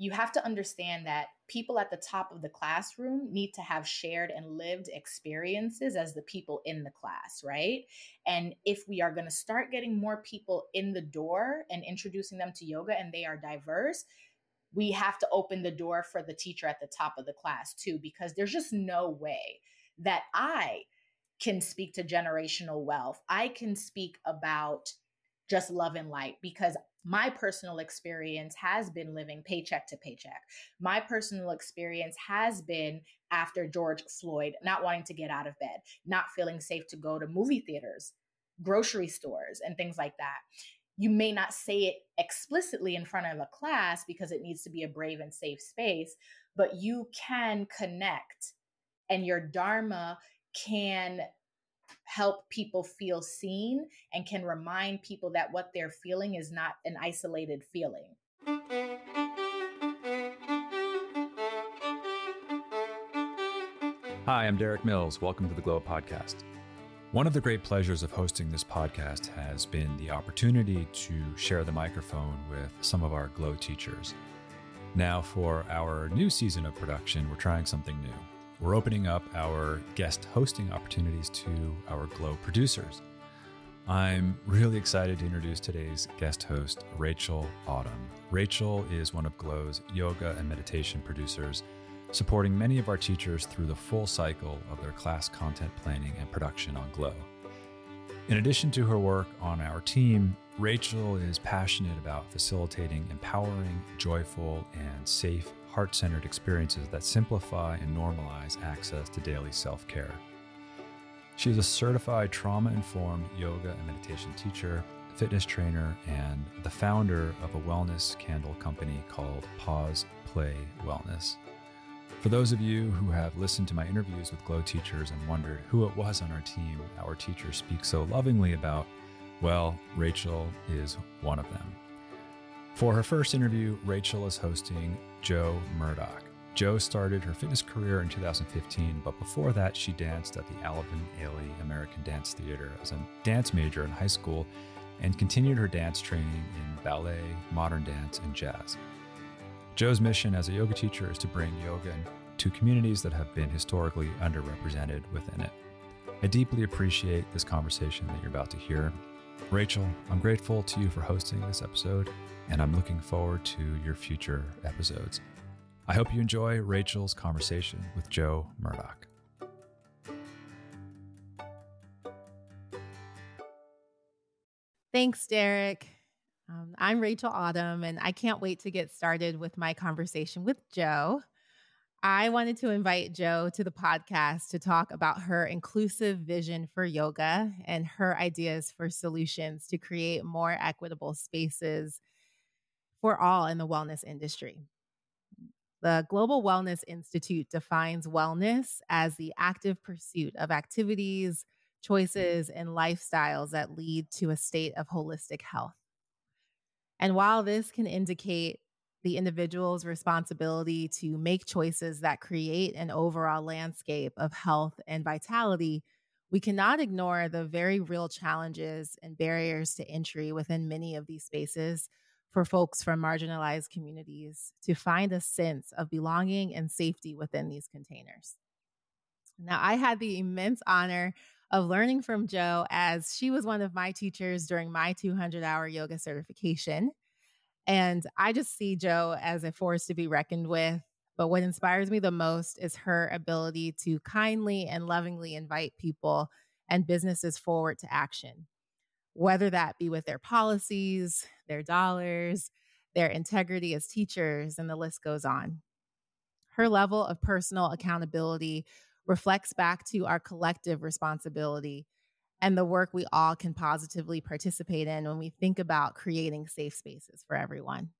you have to understand that people at the top of the classroom need to have shared and lived experiences as the people in the class, right? And if we are going to start getting more people in the door and introducing them to yoga and they are diverse, we have to open the door for the teacher at the top of the class too, because there's just no way that I can speak to generational wealth. I can speak about just love and light because my personal experience has been living paycheck to paycheck. My personal experience has been after George Floyd not wanting to get out of bed, not feeling safe to go to movie theaters, grocery stores, and things like that. You may not say it explicitly in front of a class because it needs to be a brave and safe space, but you can connect and your Dharma can help people feel seen and can remind people that what they're feeling is not an isolated feeling. Hi, I'm Derek Mills. Welcome to the Glo Podcast. One of the great pleasures of hosting this podcast has been the opportunity to share the microphone with some of our Glo teachers. Now, for our new season of production, we're trying something new we're opening up our guest hosting opportunities to our Glo producers. I'm really excited to introduce today's guest host, Rachel Autumn. Rachel is one of Glo's yoga and meditation producers, supporting many of our teachers through the full cycle of their class content planning and production on Glow. In addition to her work on our team, Rachel is passionate about facilitating empowering, joyful, and safe heart centered experiences that simplify and normalize access to daily self care. She is a certified trauma informed yoga and meditation teacher, fitness trainer, and the founder of a wellness candle company called Pause Play Wellness. For those of you who have listened to my interviews with Glo teachers and wondered who it was on our team our teachers speak so lovingly about, well, Rachel is one of them. For her first interview, Rachel is hosting Jo Murdock. Jo started her fitness career in 2015, but before that, she danced at the Alvin Ailey American Dance Theater as a dance major in high school and continued her dance training in ballet, modern dance, and jazz. Jo's mission as a yoga teacher is to bring yoga to communities that have been historically underrepresented within it. I deeply appreciate this conversation that you're about to hear. Rachel, I'm grateful to you for hosting this episode and I'm looking forward to your future episodes. I hope you enjoy Rachel's conversation with Jo Murdock. Thanks, Derek. Um, I'm Rachel Autumn, and I can't wait to get started with my conversation with Jo. I wanted to invite Jo to the podcast to talk about her inclusive vision for yoga and her ideas for solutions to create more equitable spaces for all in the wellness industry. The Global Wellness Institute defines wellness as the active pursuit of activities, choices, and lifestyles that lead to a state of holistic health. And while this can indicate the individual's responsibility to make choices that create an overall landscape of health and vitality, we cannot ignore the very real challenges and barriers to entry within many of these spaces for folks from marginalized communities to find a sense of belonging and safety within these containers. Now, I had the immense honor of learning from Jo as she was one of my teachers during my 200 hour yoga certification. And I just see Jo as a force to be reckoned with. But what inspires me the most is her ability to kindly and lovingly invite people and businesses forward to action whether that be with their policies, their dollars, their integrity as teachers, and the list goes on. Her level of personal accountability reflects back to our collective responsibility and the work we all can positively participate in when we think about creating safe spaces for everyone.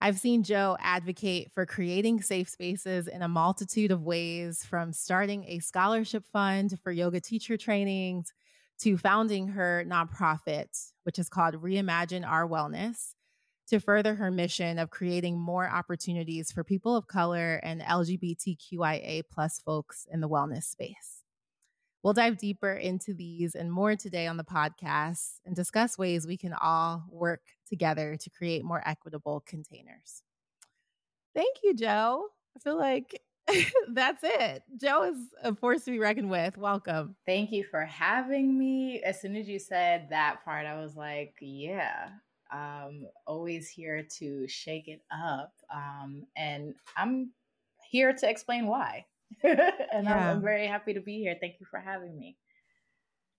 I've seen Jo advocate for creating safe spaces in a multitude of ways, from starting a scholarship fund for yoga teacher trainings to founding her nonprofit, which is called Reimagine Our Wellness, to further her mission of creating more opportunities for people of color and LGBTQIA plus folks in the wellness space. We'll dive deeper into these and more today on the podcast and discuss ways we can all work together to create more equitable containers. Thank you, Jo. I feel like that's it. Jo is a force to be reckoned with. Welcome. Thank you for having me. As soon as you said that part, I was like, yeah, um, always here to shake it up. Um, and I'm here to explain why. and yeah. I'm, I'm very happy to be here. Thank you for having me.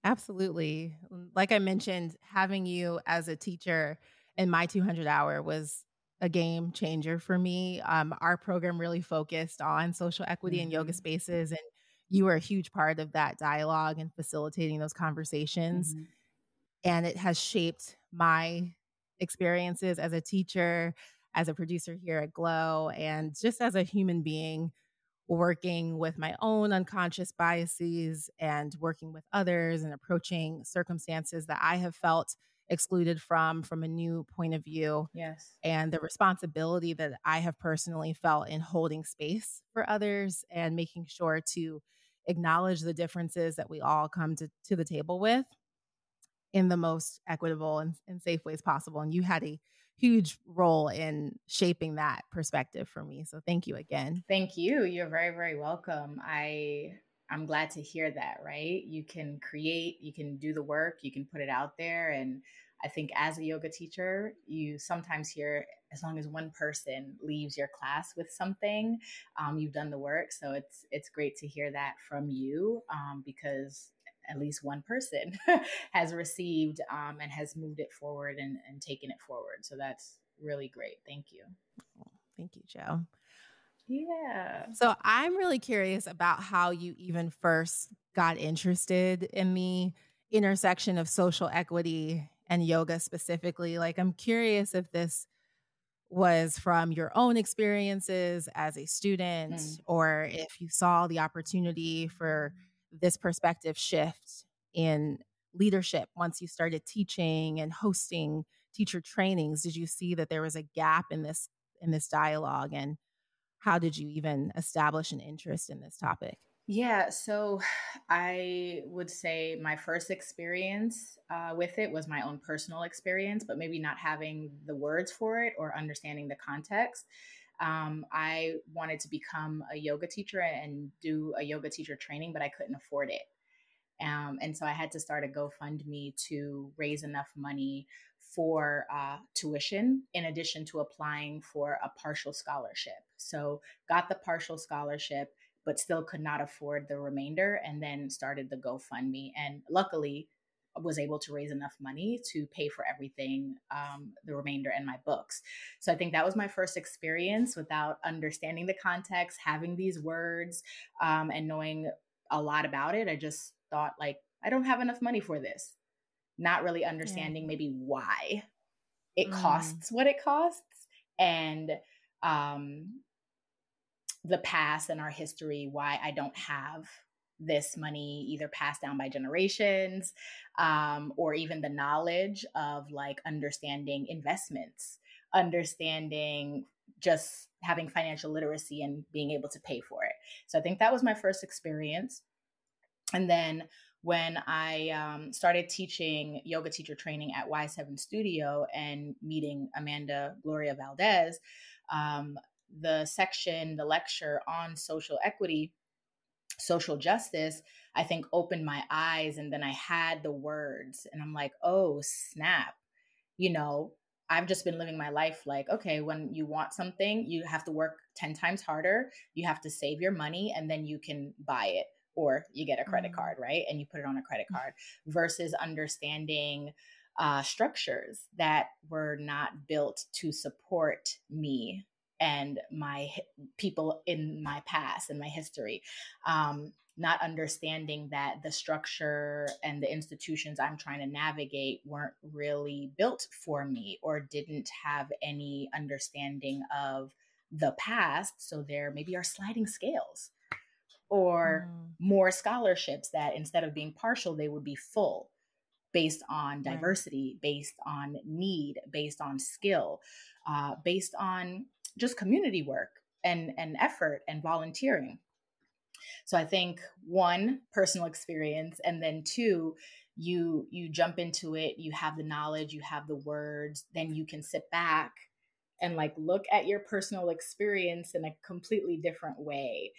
Absolutely. Like I mentioned, having you as a teacher in my 200 hour was a game changer for me. Um, our program really focused on social equity mm-hmm. and yoga spaces, and you were a huge part of that dialogue and facilitating those conversations. Mm-hmm. And it has shaped my experiences as a teacher, as a producer here at Glo, and just as a human being working with my own unconscious biases and working with others and approaching circumstances that I have felt excluded from from a new point of view. Yes. And the responsibility that I have personally felt in holding space for others and making sure to acknowledge the differences that we all come to, to the table with in the most equitable and, and safe ways possible. And you had a huge role in shaping that perspective for me. So thank you again. Thank you. You're very, very welcome. I I'm glad to hear that, right? You can create, you can do the work, you can put it out there. And I think as a yoga teacher, you sometimes hear as long as one person leaves your class with something, um, you've done the work. So it's it's great to hear that from you um, because at least one person has received um, and has moved it forward and, and taken it forward. So that's really great. Thank you. Thank you, Jo. Yeah. So I'm really curious about how you even first got interested in the intersection of social equity and yoga specifically. Like, I'm curious if this was from your own experiences as a student mm. or if you saw the opportunity for this perspective shift in leadership once you started teaching and hosting teacher trainings did you see that there was a gap in this in this dialogue and how did you even establish an interest in this topic? Yeah, so I would say my first experience uh, with it was my own personal experience, but maybe not having the words for it or understanding the context. Um, I wanted to become a yoga teacher and do a yoga teacher training, but I couldn't afford it. Um, and so I had to start a GoFundMe to raise enough money for uh, tuition in addition to applying for a partial scholarship. So, got the partial scholarship, but still could not afford the remainder, and then started the GoFundMe. And luckily, was able to raise enough money to pay for everything, um, the remainder, and my books. So I think that was my first experience without understanding the context, having these words, um, and knowing a lot about it. I just thought, like, I don't have enough money for this not really understanding yeah. maybe why it mm. costs what it costs and um, the past and our history, why I don't have this money either passed down by generations um, or even the knowledge of like understanding investments, understanding just having financial literacy and being able to pay for it. So I think that was my first experience. And then when I um, started teaching yoga teacher training at Y7 Studio and meeting Amanda Gloria Valdez, um, the section, the lecture on social equity, social justice, I think opened my eyes. And then I had the words, and I'm like, oh, snap. You know, I've just been living my life like, okay, when you want something, you have to work 10 times harder, you have to save your money, and then you can buy it or you get a credit mm-hmm. card, right? And you put it on a credit mm. card versus understanding uh, structures that were not built to support me and my people in my past and my history. Um, not understanding that the structure and the institutions I'm trying to navigate weren't really built for me or didn't have any understanding of the past. So there maybe are sliding scales or mm. more scholarships that instead of being partial, they would be full based on diversity, right. based on need, based on skill, uh, based on just community work and, and effort and volunteering. So I think one, personal experience, and then two, you you jump into it, you have the knowledge, you have the words, then you can sit back and like look at your personal experience in a completely different way.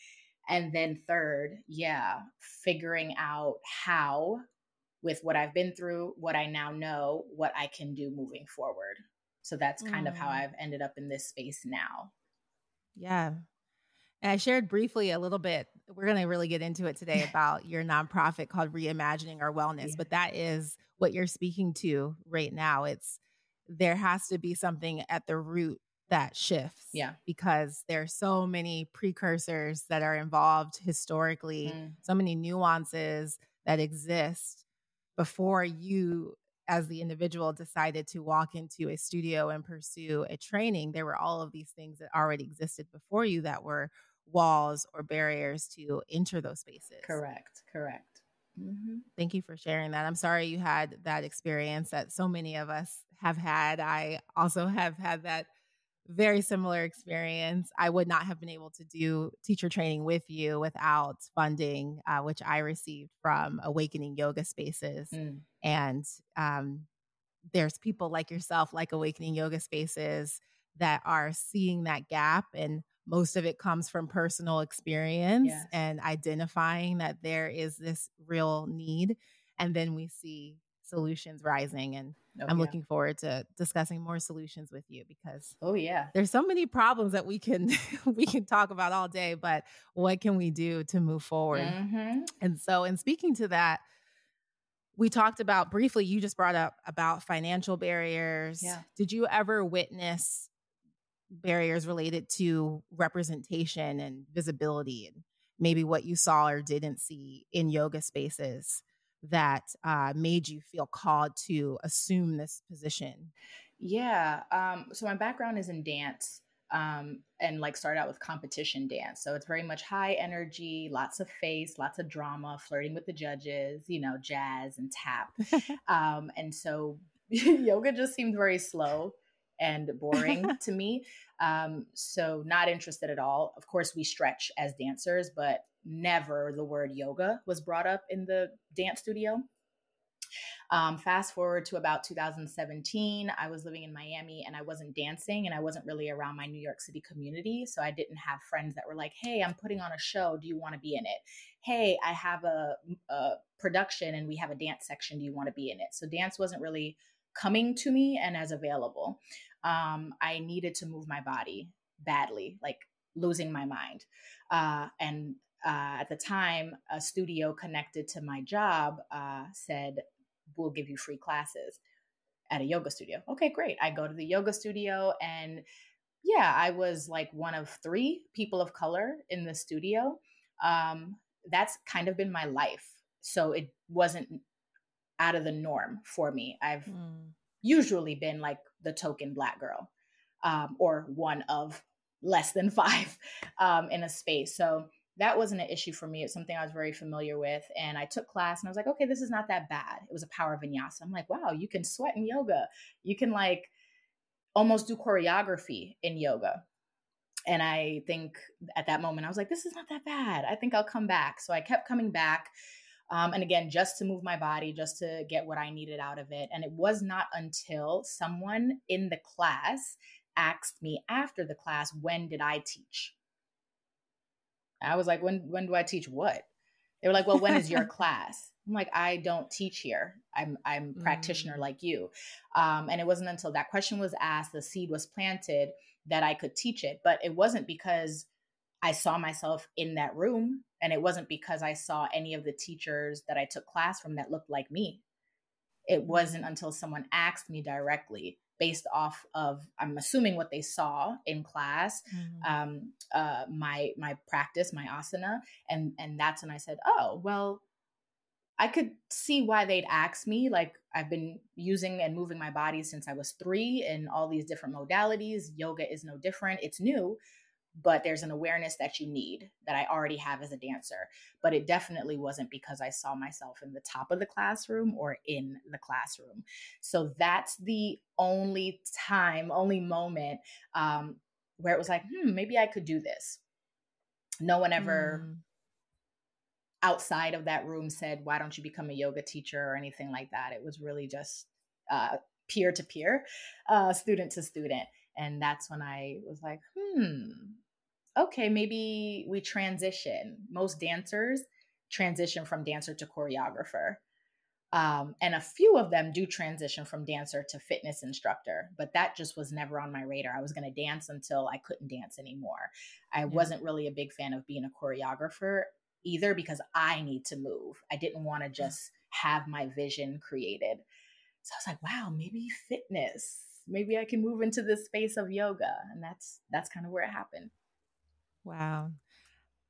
And then third, yeah, figuring out how with what I've been through, what I now know, what I can do moving forward. So that's kind mm. of how mm. I've ended up in this space now. Yeah. And I shared briefly a little bit. We're going to really get into it today about your nonprofit called Reimagining Our Wellness, yeah. but that is what you're speaking to right now. It's there has to be something at the root that shifts. Yeah. Because there are so many precursors that are involved historically, mm. so many nuances that exist before you as the individual decided to walk into a studio and pursue a training, there were all of these things that already existed before you that were walls or barriers to enter those spaces. Correct. Correct. Mm-hmm. Thank you for sharing that. I'm sorry you had that experience that so many of us have had. I also have had that very similar experience. I would not have been able to do teacher training with you without funding, uh, which I received from Awakening Yoga Spaces. Mm. And um, there's people like yourself, like Awakening Yoga Spaces, that are seeing that gap. And most of it comes from personal experience yes. and identifying that there is this real need. And then we see solutions rising and oh, i'm yeah. looking forward to discussing more solutions with you because oh yeah there's so many problems that we can we can talk about all day but what can we do to move forward mm-hmm. and so in speaking to that we talked about briefly you just brought up about financial barriers yeah. did you ever witness barriers related to representation and visibility and maybe what you saw or didn't see in yoga spaces that uh, made you feel called to assume this position? Yeah. Um, so my background is in dance um, and like started out with competition dance. So it's very much high energy, lots of face, lots of drama, flirting with the judges, you know, jazz and tap. um, and so yoga just seemed very slow and boring to me. Um, so not interested at all. Of course, we stretch as dancers, but never the word yoga was brought up in the dance studio. Um, fast forward to about 2017, I was living in Miami and I wasn't dancing and I wasn't really around my New York City community. So I didn't have friends that were like, hey, I'm putting on a show. Do you want to be in it? Hey, I have a, a production and we have a dance section. Do you want to be in it? So dance wasn't really coming to me and as available. Um, I needed to move my body badly, like losing my mind. Uh, and uh, at the time, a studio connected to my job uh, said, We'll give you free classes at a yoga studio. Okay, great. I go to the yoga studio, and yeah, I was like one of three people of color in the studio. Um, that's kind of been my life. So it wasn't out of the norm for me. I've mm. usually been like the token black girl um, or one of less than five um, in a space. So that wasn't an issue for me. It's something I was very familiar with. And I took class and I was like, okay, this is not that bad. It was a power vinyasa. I'm like, wow, you can sweat in yoga. You can like almost do choreography in yoga. And I think at that moment, I was like, this is not that bad. I think I'll come back. So I kept coming back. Um, and again, just to move my body, just to get what I needed out of it. And it was not until someone in the class asked me after the class, when did I teach? I was like, when when do I teach what? They were like, well, when is your class? I'm like, I don't teach here. I'm I'm mm. practitioner like you. Um, and it wasn't until that question was asked, the seed was planted, that I could teach it. But it wasn't because I saw myself in that room, and it wasn't because I saw any of the teachers that I took class from that looked like me. It wasn't until someone asked me directly, based off of i'm assuming what they saw in class mm-hmm. um, uh, my my practice my asana. And and that's when i said oh well i could see why they'd ask me like i've been using and moving my body since i was three in all these different modalities. Yoga is no different. It's new but there's an awareness that you need that I already have as a dancer. But it definitely wasn't because I saw myself in the top of the classroom or in the classroom. So that's the only time, only moment um, where it was like, hmm, maybe I could do this. No one ever. Mm. Outside of that room, said, Why don't you become a yoga teacher or anything like that? It was really just peer to peer, student to student And that's when I was like, hmm, okay, maybe we transition. Most dancers transition from dancer to choreographer. Um, and a few of them do transition from dancer to fitness instructor, but that just was never on my radar. I was going to dance until I couldn't dance anymore. I yeah. wasn't really a big fan of being a choreographer either because I need to move. I didn't want to just have my vision created. So I was like, wow, maybe fitness. Maybe I can move into this space of yoga. And that's that's kind of where it happened. Wow.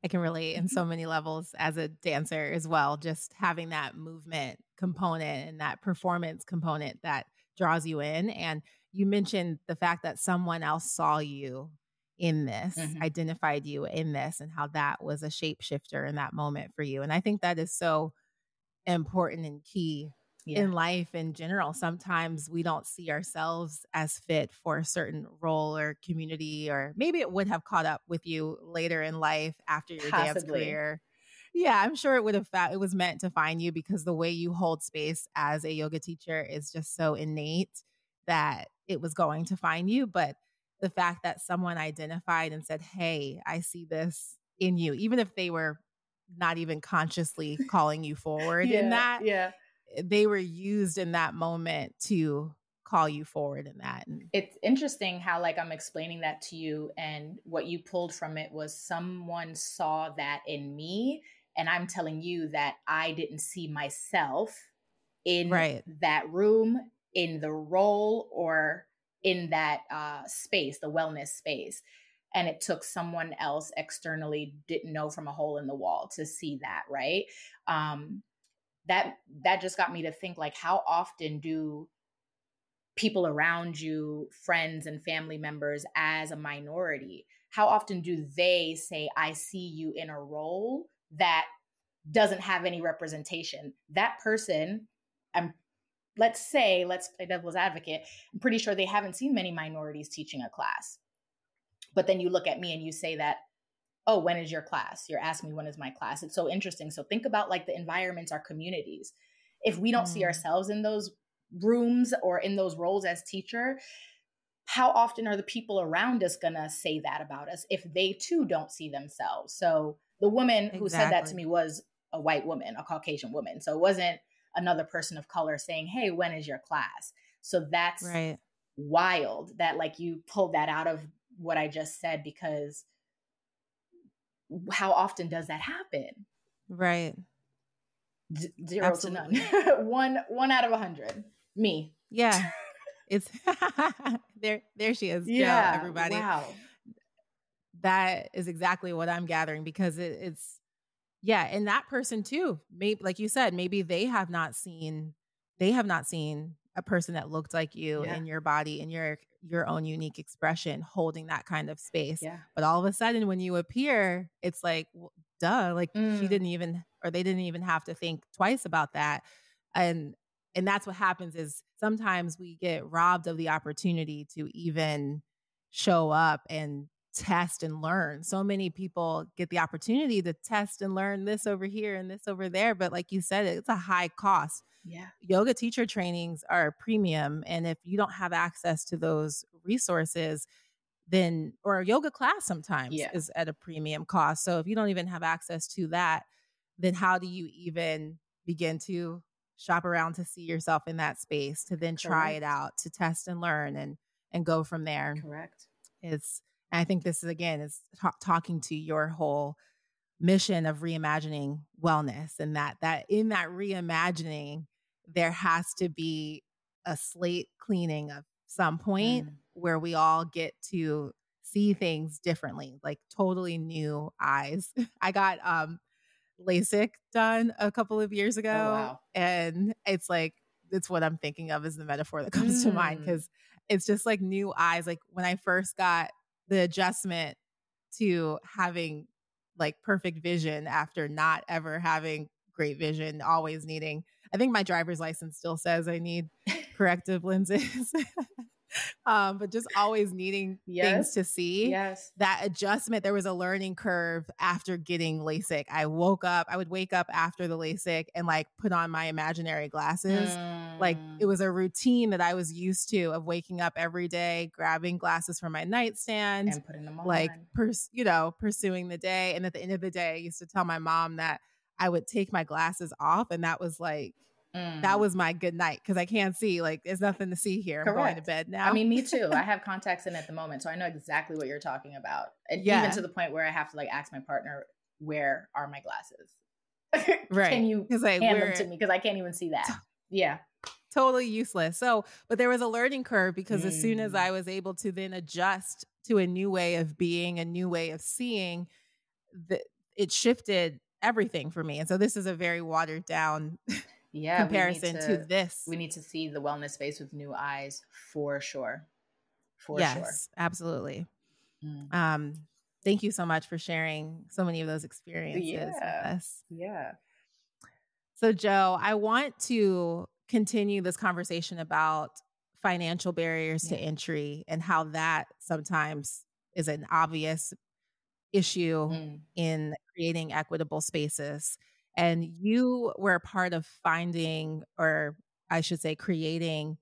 I can relate in so many levels as a dancer as well. Just having that movement component and that performance component that draws you in. And you mentioned the fact that someone else saw you in this, mm-hmm. identified you in this, and how that was a shapeshifter in that moment for you. And I think that is so important and key yeah. in life in general. Sometimes we don't see ourselves as fit for a certain role or community, or maybe it would have caught up with you later in life after your Possibly. dance career. Yeah, I'm sure it would have. Fa- it was meant to find you because the way you hold space as a yoga teacher is just so innate that it was going to find you. But the fact that someone identified and said, "Hey, I see this in you," even if they were not even consciously calling you forward yeah, in that, yeah, they were used in that moment to call you forward in that. It's interesting how like I'm explaining that to you and what you pulled from it was someone saw that in me and I'm telling you that I didn't see myself in right. that room, in the role or in that uh, space, the wellness space. And it took someone else externally didn't know from a hole in the wall to see that, right? Um, that that just got me to think like how often do people around you friends and family members as a minority how often do they say i see you in a role that doesn't have any representation. That person i'm let's say let's play devil's advocate i'm pretty sure they haven't seen many minorities teaching a class. But then you look at me and you say that oh, when is your class? You're asking me when is my class. It's so interesting. So think about like the environments, our communities. If we don't mm. see ourselves in those rooms or in those roles as teacher, how often are the people around us going to say that about us if they too don't see themselves? So the woman exactly. who said that to me was a white woman, a Caucasian woman. So it wasn't another person of color saying, "Hey, when is your class?" So that's right. wild that like you pulled that out of what I just said because how often does that happen? Right. Z- zero Absolutely. to none. one one out of a hundred. Me. Yeah. It's there there she is. Yeah. Jo, everybody. Wow. That is exactly what I'm gathering because it, it's yeah, and that person too. Maybe like you said, maybe they have not seen they have not seen a person that looked like you yeah. in your body in your your own unique expression holding that kind of space yeah. but all of a sudden when you appear it's like well, duh like mm. she didn't even or they didn't even have to think twice about that and and that's what happens is sometimes we get robbed of the opportunity to even show up and test and learn. So many people get the opportunity to test and learn this over here and this over there. But like you said, it's a high cost. Yeah. Yoga teacher trainings are a premium. And if you don't have access to those resources, then, or a yoga class sometimes yeah. is at a premium cost. So if you don't even have access to that, then how do you even begin to shop around to see yourself in that space to then try it out to test and learn and and go from there Correct. It's and I think this is again is t- talking to your whole mission of reimagining wellness and that that in that reimagining there has to be a slate cleaning of some point mm. where we all get to see things differently like totally new eyes i got um lasik done a couple of years oh, ago oh, wow. and it's like it's what i'm thinking of as the metaphor that comes mm. to mind because it's just like new eyes like when i first got the adjustment to having like perfect vision after not ever having great vision, always needing. I think my driver's license still says I need corrective lenses. um, but just always needing yes. things to see. Yes. That adjustment, there was a learning curve after getting LASIK. I woke up, I would wake up after the LASIK and like put on my imaginary glasses. Mm. Like it mm. was a routine that I was used to of waking up every day, grabbing glasses from my nightstand and putting them on. Like, pers- you know, pursuing the day. And at the end of the day, I used to tell my mom that I would take my glasses off and that was like, Mm. That was my good night because I can't see. Like, there's nothing to see here. Correct. I'm going to bed now. I mean, me too. I have contacts in at the moment, so I know exactly what you're talking about. And yeah. even to the point where I have to like ask my partner, "Where are my glasses? right? Can you like, hand them to me? Because I can't even see that. Yeah, totally useless. So, but there was a learning curve because mm. as soon as I mm. was able to then adjust to a new way of being, a new way of seeing, the, it shifted everything for me. And so this is a very watered down yeah, comparison to, to, this. We need to see the wellness space with new eyes for sure. For yes, sure. absolutely. Mm. Um, thank you so much for sharing so many of those experiences yeah. with us. Yeah. So, Jo, I want to continue this conversation about financial barriers yeah. to entry and how that sometimes is an obvious issue mm. in creating equitable spaces and you were a part of finding or i should say creating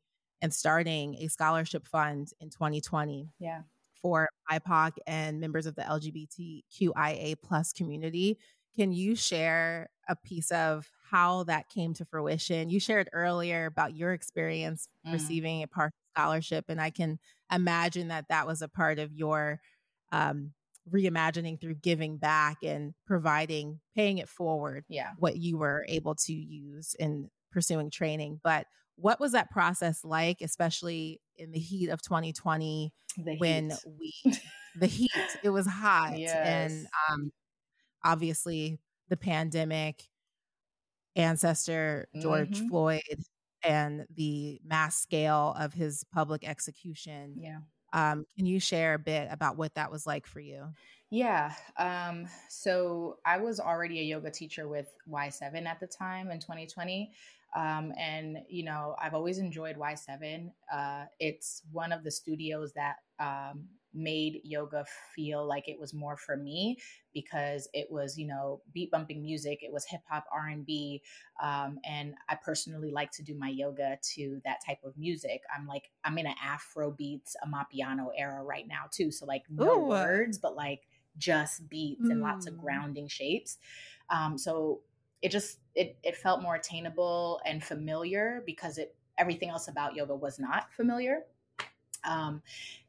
and starting a scholarship fund in 2020 yeah. for bipoc and members of the lgbtqia plus community. Can you share a piece of how that came to fruition? You shared earlier about your experience mm. receiving a partial scholarship and i can imagine that that was a part of your um, reimagining through giving back and providing, paying it forward. Yeah. What you were able to use in pursuing training. But what was that process like, especially in the heat of 2020 the when heat. we, the heat, it was hot. Yes. And um, obviously the pandemic, ancestor George mm-hmm. Floyd, and the mass scale of his public execution. Yeah. Um, can you share a bit about what that was like for you? Yeah. Um, so I was already a yoga teacher with Y7 at the time in 2020. Um, and, you know, I've always enjoyed Y7. Uh, it's one of the studios that um, made yoga feel like it was more for me because it was you know beat bumping music it was hip hop r&b um, and i personally like to do my yoga to that type of music i'm like i'm in an afro beats amapiano era right now too so like no Ooh. words but like just beats mm. and lots of mm. grounding shapes um, so it just it, it felt more attainable and familiar because it everything else about yoga was not familiar um,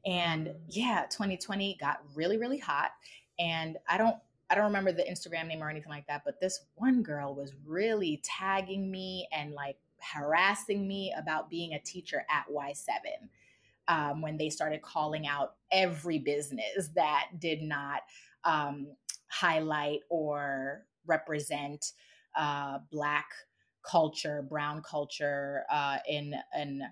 and yeah, 2020 got really, really hot. And I don't I don't remember the Instagram name or anything like that, but this one girl was really tagging me and like harassing me about being a teacher at Y7 um, when they started calling out every business that did not um, highlight or represent uh, Black culture, Brown culture uh, in an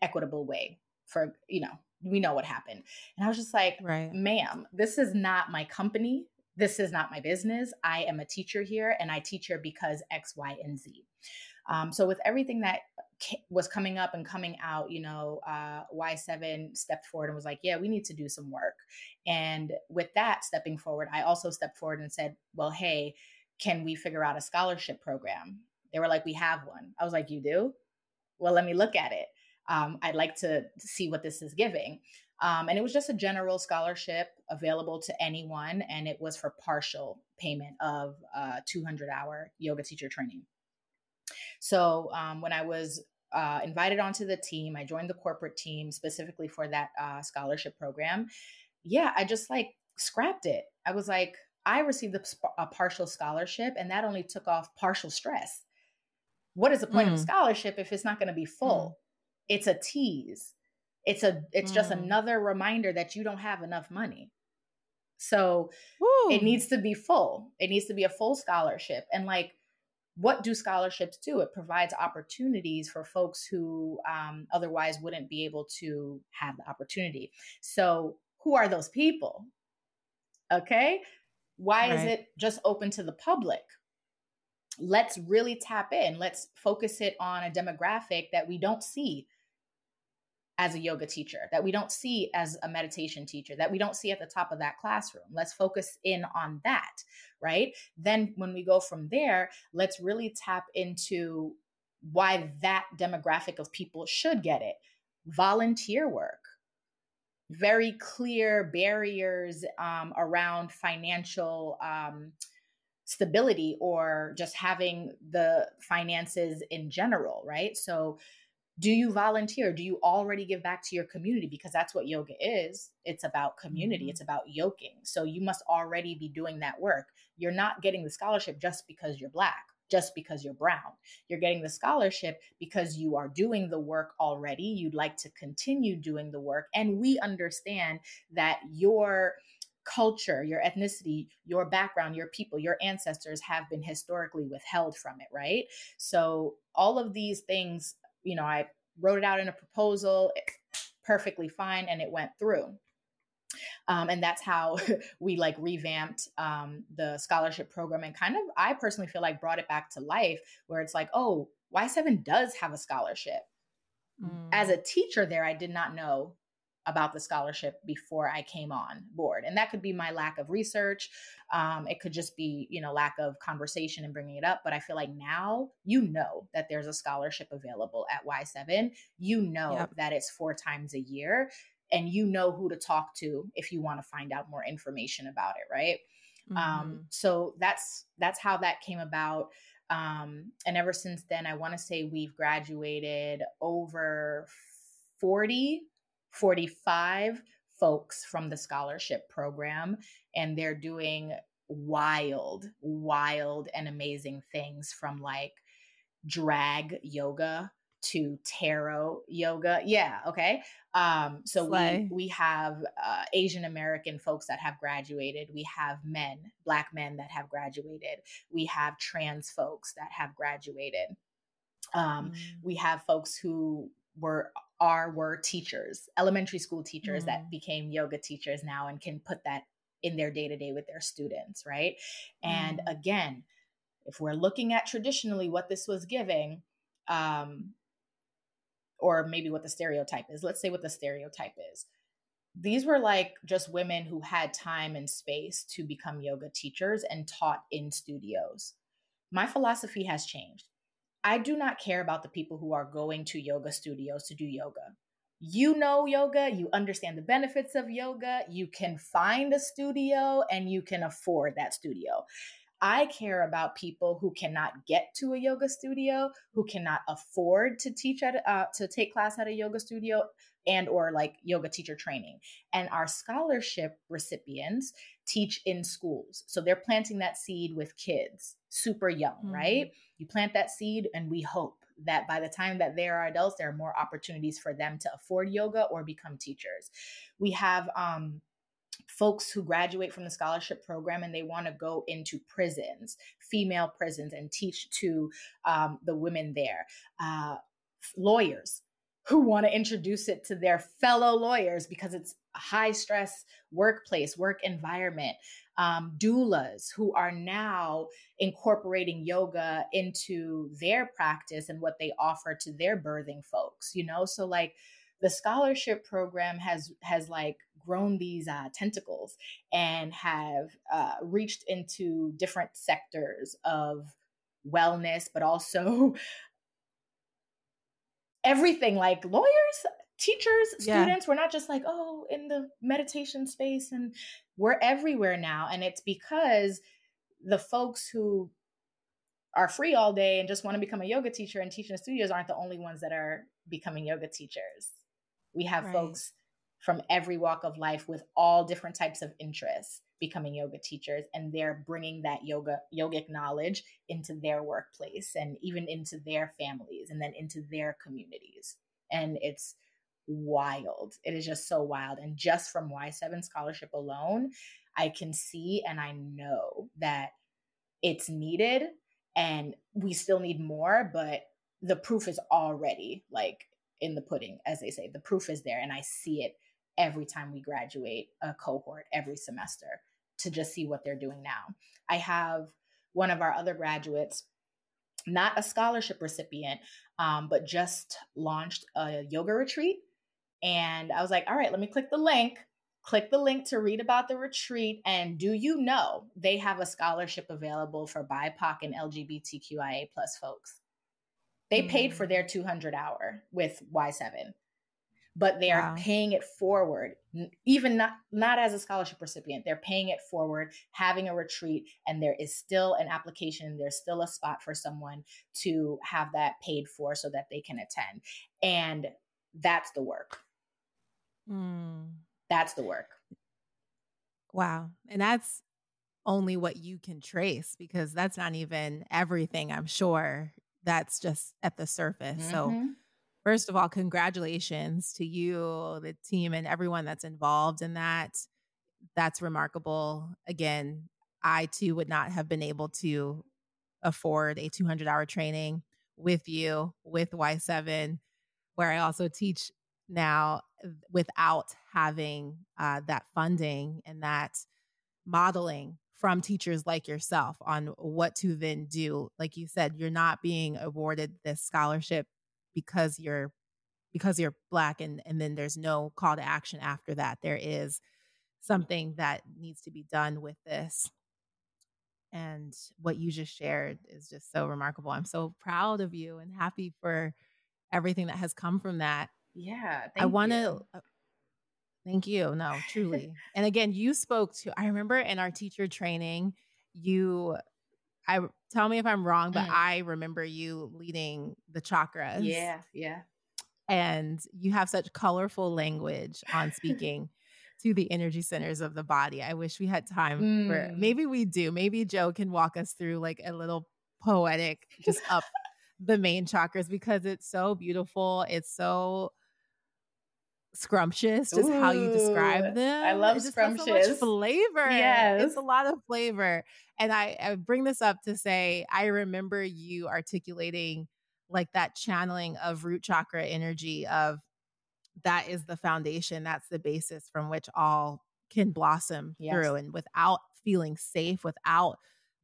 equitable way for, you know, we know what happened. And I was just like, right. ma'am, this is not my company. This is not my business. I am a teacher here and I teach here because X, Y, and Z. Um, so with everything that was coming up and coming out, you know, uh, Y7 stepped forward and was like, yeah, we need to do some work. And with that stepping forward, I also stepped forward and said, well, hey, can we figure out a scholarship program? They were like, we have one. I was like, you do? Well, let me look at it um, I'd like to see what this is giving. Um, and it was just a general scholarship available to anyone, and it was for partial payment of uh, 200 hour yoga teacher training. So um, when I was uh, invited onto the team, I joined the corporate team specifically for that uh, scholarship program. Yeah, I just like scrapped it. I was like, I received a, a partial scholarship, and that only took off partial stress. What is the point mm. of a scholarship if it's not going to be full? Mm it's a tease. It's a it's mm. just another reminder that you don't have enough money. So Woo. it needs to be full. It needs to be a full scholarship. And like what do scholarships do? It provides opportunities for folks who um, otherwise wouldn't be able to have the opportunity. So who are those people? Okay? Why right. is it just open to the public? Let's really tap in. Let's focus it on a demographic that we don't see as a yoga teacher, that we don't see as a meditation teacher, that we don't see at the top of that classroom. Let's focus in on that, right? Then when we go from there, let's really tap into why that demographic of people should get it. Volunteer work, very clear barriers um, around financial um, stability or just having the finances in general, right? So, do you volunteer? Do you already give back to your community? Because that's what yoga is. It's about community, mm-hmm. it's about yoking. So, you must already be doing that work. You're not getting the scholarship just because you're Black just because you're brown. You're getting the scholarship because you are doing the work already. You'd like to continue doing the work. And we understand that your culture, your ethnicity, your background, your people, your ancestors have been historically withheld from it, right? So, all of these things, you know, I wrote it out in a proposal, perfectly fine, and it went through. Um, and that's how we like revamped um, the scholarship program and kind of i personally feel like brought it back to life where it's like oh y7 does have a scholarship mm. as a teacher there i did not know about the scholarship before i came on board. And that could be my lack of research. Um, it could just be you know lack of conversation and bringing it up. But i feel like now you know that there's a scholarship available at y7 you know yep. that it's four times a year. And you know who to talk to if you want to find out more information about it right? Um, mm-hmm. um, so that's that's how that came about. Um, and ever since then i want to say we've graduated over 40 45 folks from the scholarship program and they're doing wild wild and amazing things from like drag yoga to tarot yoga. Yeah, okay. Um, so Slay. we we have uh, Asian American folks that have graduated. We have men, black men that have graduated. We have trans folks that have graduated. Um, mm. We have folks who were are were teachers, elementary school teachers mm. that became yoga teachers now and can put that in their day to day with their students, right? And mm. again, if we're looking at traditionally what this was giving, um, or maybe what the stereotype is. Let's say what the stereotype is. These were like just women who had time and space to become yoga teachers and taught in studios. My philosophy has changed. I do not care about the people who are going to yoga studios to do yoga. You know yoga, you understand the benefits of yoga, you can find a studio and you can afford that studio. I care about people who cannot get to a yoga studio, who cannot afford to teach at uh, to take class at a yoga studio and or like yoga teacher training. And our scholarship recipients teach in schools. So they're planting that seed with kids super young, mm-hmm. right? You plant that seed and we hope that by the time that they are adults there are more opportunities for them to afford yoga or become teachers. We have um folks who graduate from the scholarship program and they want to go into prisons, female prisons, and teach to um, the women there. Uh, lawyers who want to introduce it to their fellow lawyers because it's a high stress workplace, work environment. Um, doulas who are now incorporating yoga into their practice and what they offer to their birthing folks, you know? So, like, the scholarship program has has like grown these uh, tentacles and have uh, reached into different sectors of wellness, but also everything like lawyers, teachers, students. Yeah. We're not just like, oh, in the meditation space, and we're everywhere now. And it's because the folks who are free all day and just want to become a yoga teacher and teach in studios aren't the only ones that are becoming yoga teachers. We have right. folks from every walk of life with all different types of interests becoming yoga teachers and they're bringing that yoga yogic knowledge into their workplace and even into their families and then into their communities. And it's wild. It is just so wild. And just from y7 scholarship alone i can see and i know that it's needed and we still need more but the proof is already like in the pudding as they say. The proof is there and i see it every time we graduate a cohort every semester to just see what they're doing now. I have one of our other graduates, not a scholarship recipient, um, but just launched a yoga retreat And I was like, all right, let me click the link. Click the link to read about the retreat. And do you know they have a scholarship available for BIPOC and LGBTQIA plus folks? They mm. paid for their mm. 200 hour with Y7 but they wow. are paying it forward even not not as a scholarship recipient they're paying it forward having a retreat and there is still an application there's still a spot for someone to have that paid for so that they can attend and that's the work mm. that's the work wow and that's only what you can trace because that's not even everything i'm sure that's just at the surface mm-hmm. so First of all, congratulations to you, the team, and everyone that's involved in that. That's remarkable. Again, I too would not have been able to afford a 200 hour training with you, with Y7, where I also teach now without having uh, that funding and that modeling from teachers like yourself on what to then do. Like you said, you're not being awarded this scholarship because you're because you're black and and then there's no call to action after that there is something that needs to be done with this. And what you just shared is just so remarkable. I'm so proud of you and happy for everything that has come from that. Yeah i want to uh, thank you. No truly. And again you spoke to i remember in our teacher training you I tell me if I'm wrong, but mm. I remember you leading the chakras. Yeah, yeah. And you have such colorful language on speaking to the energy centers of the body. I wish we had time mm. for maybe we do. Maybe Jo can walk us through like a little poetic just up the main chakras because it's so beautiful. It's so scrumptious, is Ooh, how you describe them. I love scrumptious. So flavor. Yes. It's a lot of flavor. And I, I bring this up to say, I remember you articulating like that channeling of root chakra energy of that is the foundation, that's the basis from which all can blossom yes. through. And without feeling safe, without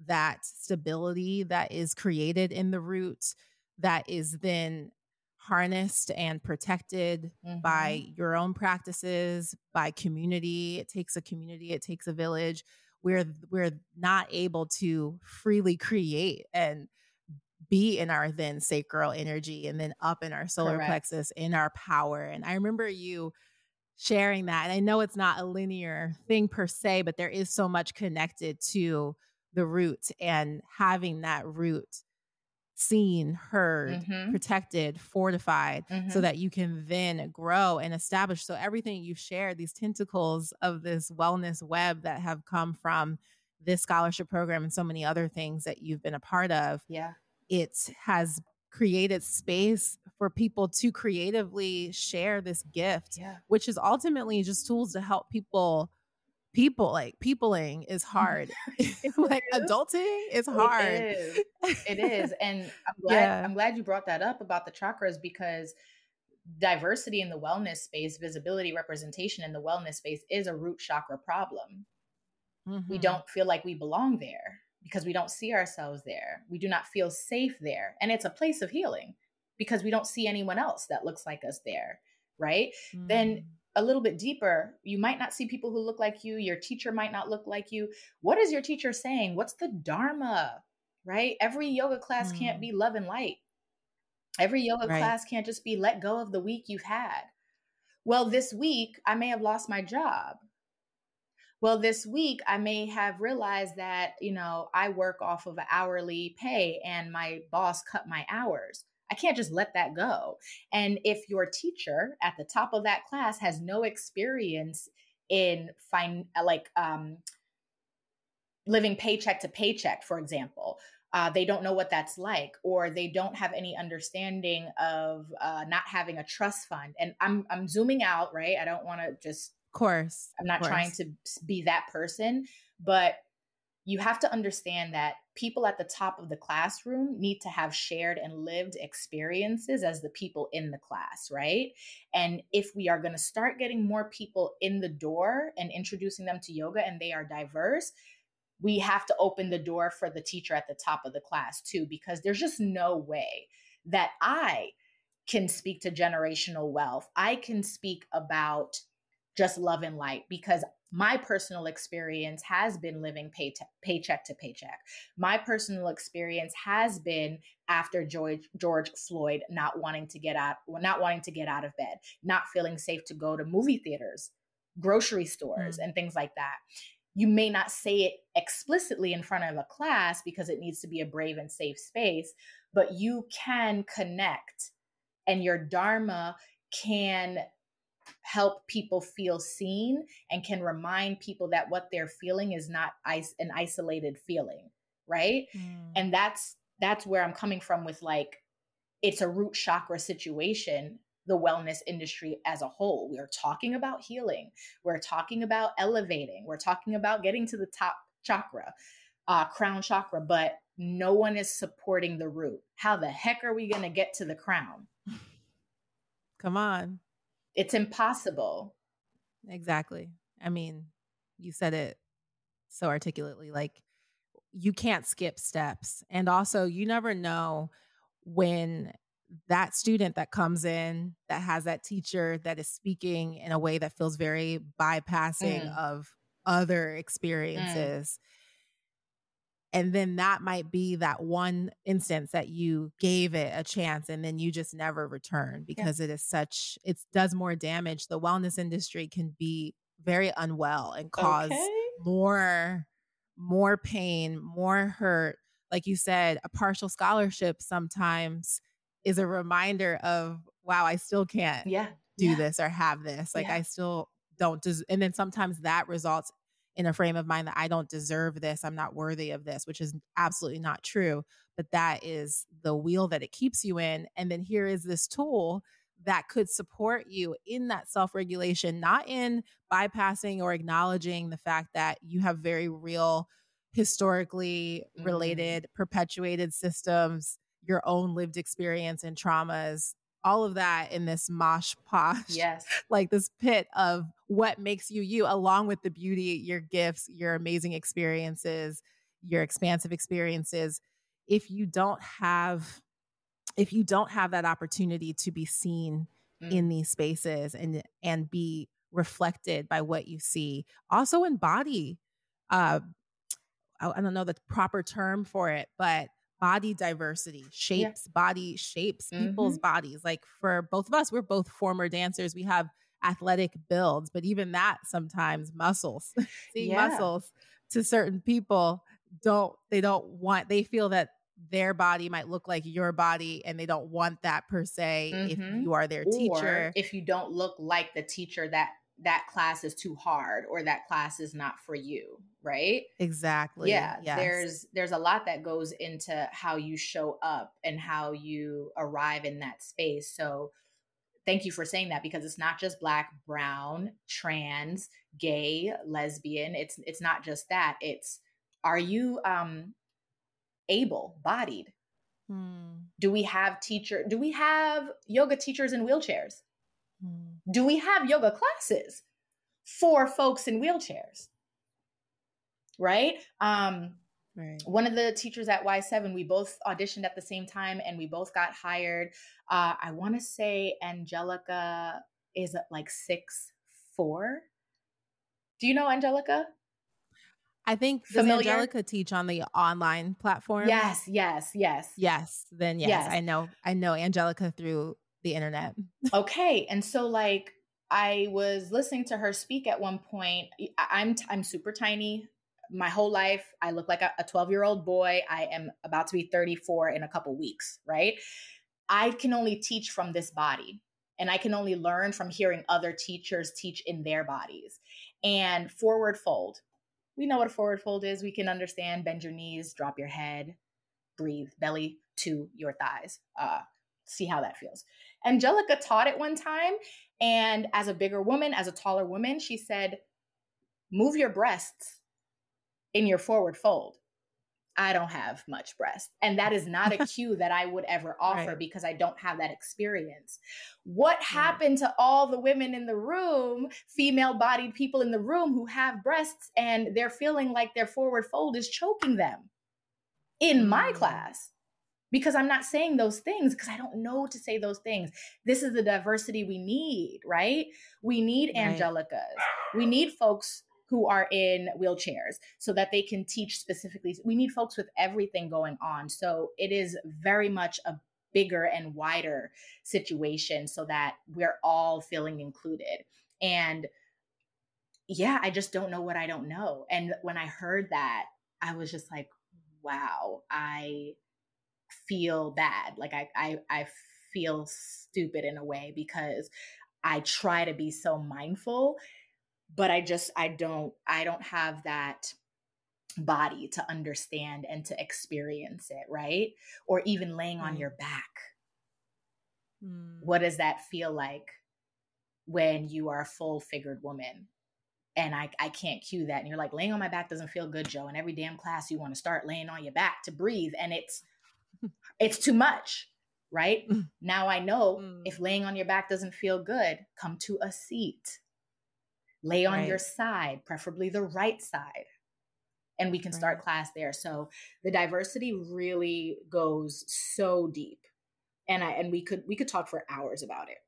that stability that is created in the root, that is then harnessed and protected mm-hmm. by your own practices, by community. It takes a community, it takes a village. We're we're not able to freely create and be in our then sacral energy and then up in our solar Correct. plexus in our power. And I remember you sharing that. And I know it's not a linear thing per se, but there is so much connected to the root and having that root seen, heard, mm-hmm. protected, fortified, mm-hmm. so that you can then grow and establish. So, everything you've shared, these tentacles of this wellness web that have come from this scholarship program and so many other things that you've been a part of, yeah, it has created space for people to creatively share this gift, yeah. which is ultimately just tools to help people people like peopling is hard like is. adulting is hard it is. it is and i'm glad yeah. i'm glad you brought that up about the chakras because diversity in the wellness space visibility representation in the wellness space is a root chakra problem mm-hmm. we don't feel like we belong there because we don't see ourselves there we do not feel safe there and it's a place of healing because we don't see anyone else that looks like us there right mm-hmm. then mm a little bit deeper, you might not see people who look like you. Your teacher might not look like you. What is your teacher saying? What's the Dharma, right? Every yoga class mm. can't be love and light. Every yoga right. class can't just be let go of the week you've had. Well, this week, I may have lost my job. Well, this week, I may have realized that, you know, I work off of hourly pay and my boss cut my hours. I can't just let that go. And if your teacher at the top of that class has no experience in fine like um living paycheck to paycheck, for example, uh, they don't know what that's like, or they don't have any understanding of uh, not having a trust fund. And I'm I'm zooming out, right? I don't want to just, of course, I'm not course. trying to be that person, but you have to understand that people at the top of the classroom need to have shared and lived experiences as the people in the class, right? And if we are going to start getting more people in the door and introducing them to yoga and they are diverse, we have to open the door for the teacher at the top of the class too, because there's just no way that I can speak to generational wealth. I can speak about just love and light because my personal experience has been living pay paycheck to paycheck. My personal experience has been after George George Floyd not wanting to get out, not wanting to get out of bed, not feeling safe to go to movie theaters, grocery stores, mm. and things like that. You may not say it explicitly in front of a class because it needs to be a brave and safe space, but you can connect, and your dharma can help people feel seen and can remind people that what they're feeling is not is- an isolated feeling right? Mm. and that's that's where i'm coming from with like it's a root chakra situation the wellness industry as a whole. We're talking about healing. We're talking about elevating. We're talking about getting to the top chakra uh, crown chakra but no one is supporting the root. How the heck are we going to get to the crown? Come on it's impossible. Exactly. I mean, you said it so articulately like you can't skip steps. And also, you never know when that student that comes in that has that teacher that is speaking in a way that feels very bypassing mm. of other mm. experiences. Mm and then that might be that one instance that you gave it a chance and then you just never return because yeah. it is such it does more damage the wellness industry can be very unwell and cause okay. more more pain more hurt like you said a partial scholarship sometimes is a reminder of wow i still can't yeah do yeah. this or have this like i still don't des- and then sometimes that results in a frame of mind that I don't deserve this, I'm not worthy of this, which is absolutely not true. But that is the wheel that it keeps you in. And then here is this tool that could support you in that self regulation, not in bypassing or acknowledging the fact that you have very real, historically mm-hmm. related, mm. perpetuated systems, your own lived experience and traumas all of that in this mosh posh, yes, like this pit of what makes you you, along with the beauty, your gifts, your amazing experiences, your expansive experiences. If you don't have, if you don't have that opportunity to be seen mm. in these spaces and and be reflected by what you see, also embody. Uh, I don't know the proper term for it, but body diversity shapes yeah. body shapes mm-hmm. people's bodies like for both of us we're both former dancers we have athletic builds but even that sometimes muscles seeing yeah. muscles to certain people don't they don't want they feel that their body might look like your body and they don't want that per se mm-hmm. if you are their or teacher if you don't look like the teacher that that class is too hard or that class is not for you right exactly yeah yes. there's there's a lot that goes into how you show up and how you arrive in that space so thank you for saying that because it's not just black brown trans gay lesbian it's it's not just that it's are you um able bodied hmm. do we have teacher do we have yoga teachers in wheelchairs. Do we have yoga classes for folks in wheelchairs right? Um, right. One of the teachers at Y7, we both auditioned at the same time and we both got hired. Uh, I want to say Angelica is like six four. Do you know Angelica? I think does Angelica teach on the online platform? Yes, yes, yes. Yes. Then yes, yes. I know I know Angelica through the internet. okay. And so like I was listening to her speak at one point. I'm I'm super tiny. My whole life i look like a 12 year old boy. I am about to be 34 in a couple weeks right? I can only teach from this body and i can only learn from hearing other teachers teach in their bodies. And forward fold. We know what a forward fold is. We can understand bend your knees drop your head breathe belly to your thighs. Uh, see how that feels angelica taught it one time and as a bigger woman as a taller woman she said move your breasts in your forward fold. I don't have much breast. And that is not a cue that I would ever offer right. because I don't have that experience. What right. happened to all the women in the room, female bodied people in the room who have breasts and they're feeling like their forward fold is choking them? In my mm. class, because I'm not saying those things because I don't know to say those things. This is the diversity we need, right? We need right. Angelicas. We need folks who are in wheelchairs so that they can teach specifically. We need folks with everything going on. So it is very much a bigger and wider situation so that we're all feeling included. And yeah, I just don't know what I don't know. And when I heard that, I was just like, wow, I feel bad. Like I I I feel stupid in a way because I try to be so mindful, but I just I don't I don't have that body to understand and to experience it, right? Or even laying on your back. Mm. What does that feel like when you are a full figured woman? And I, I can't cue that. And you're like, laying on my back doesn't feel good, Jo. And every damn class you want to start laying on your back to breathe. And it's it's too much, right? Mm. now I know mm. if laying on your back doesn't feel good, come to a seat. Lay on right. your side, preferably the right side. And we can start right. class there. So the diversity really goes so deep. And I and we could we could talk for hours about it.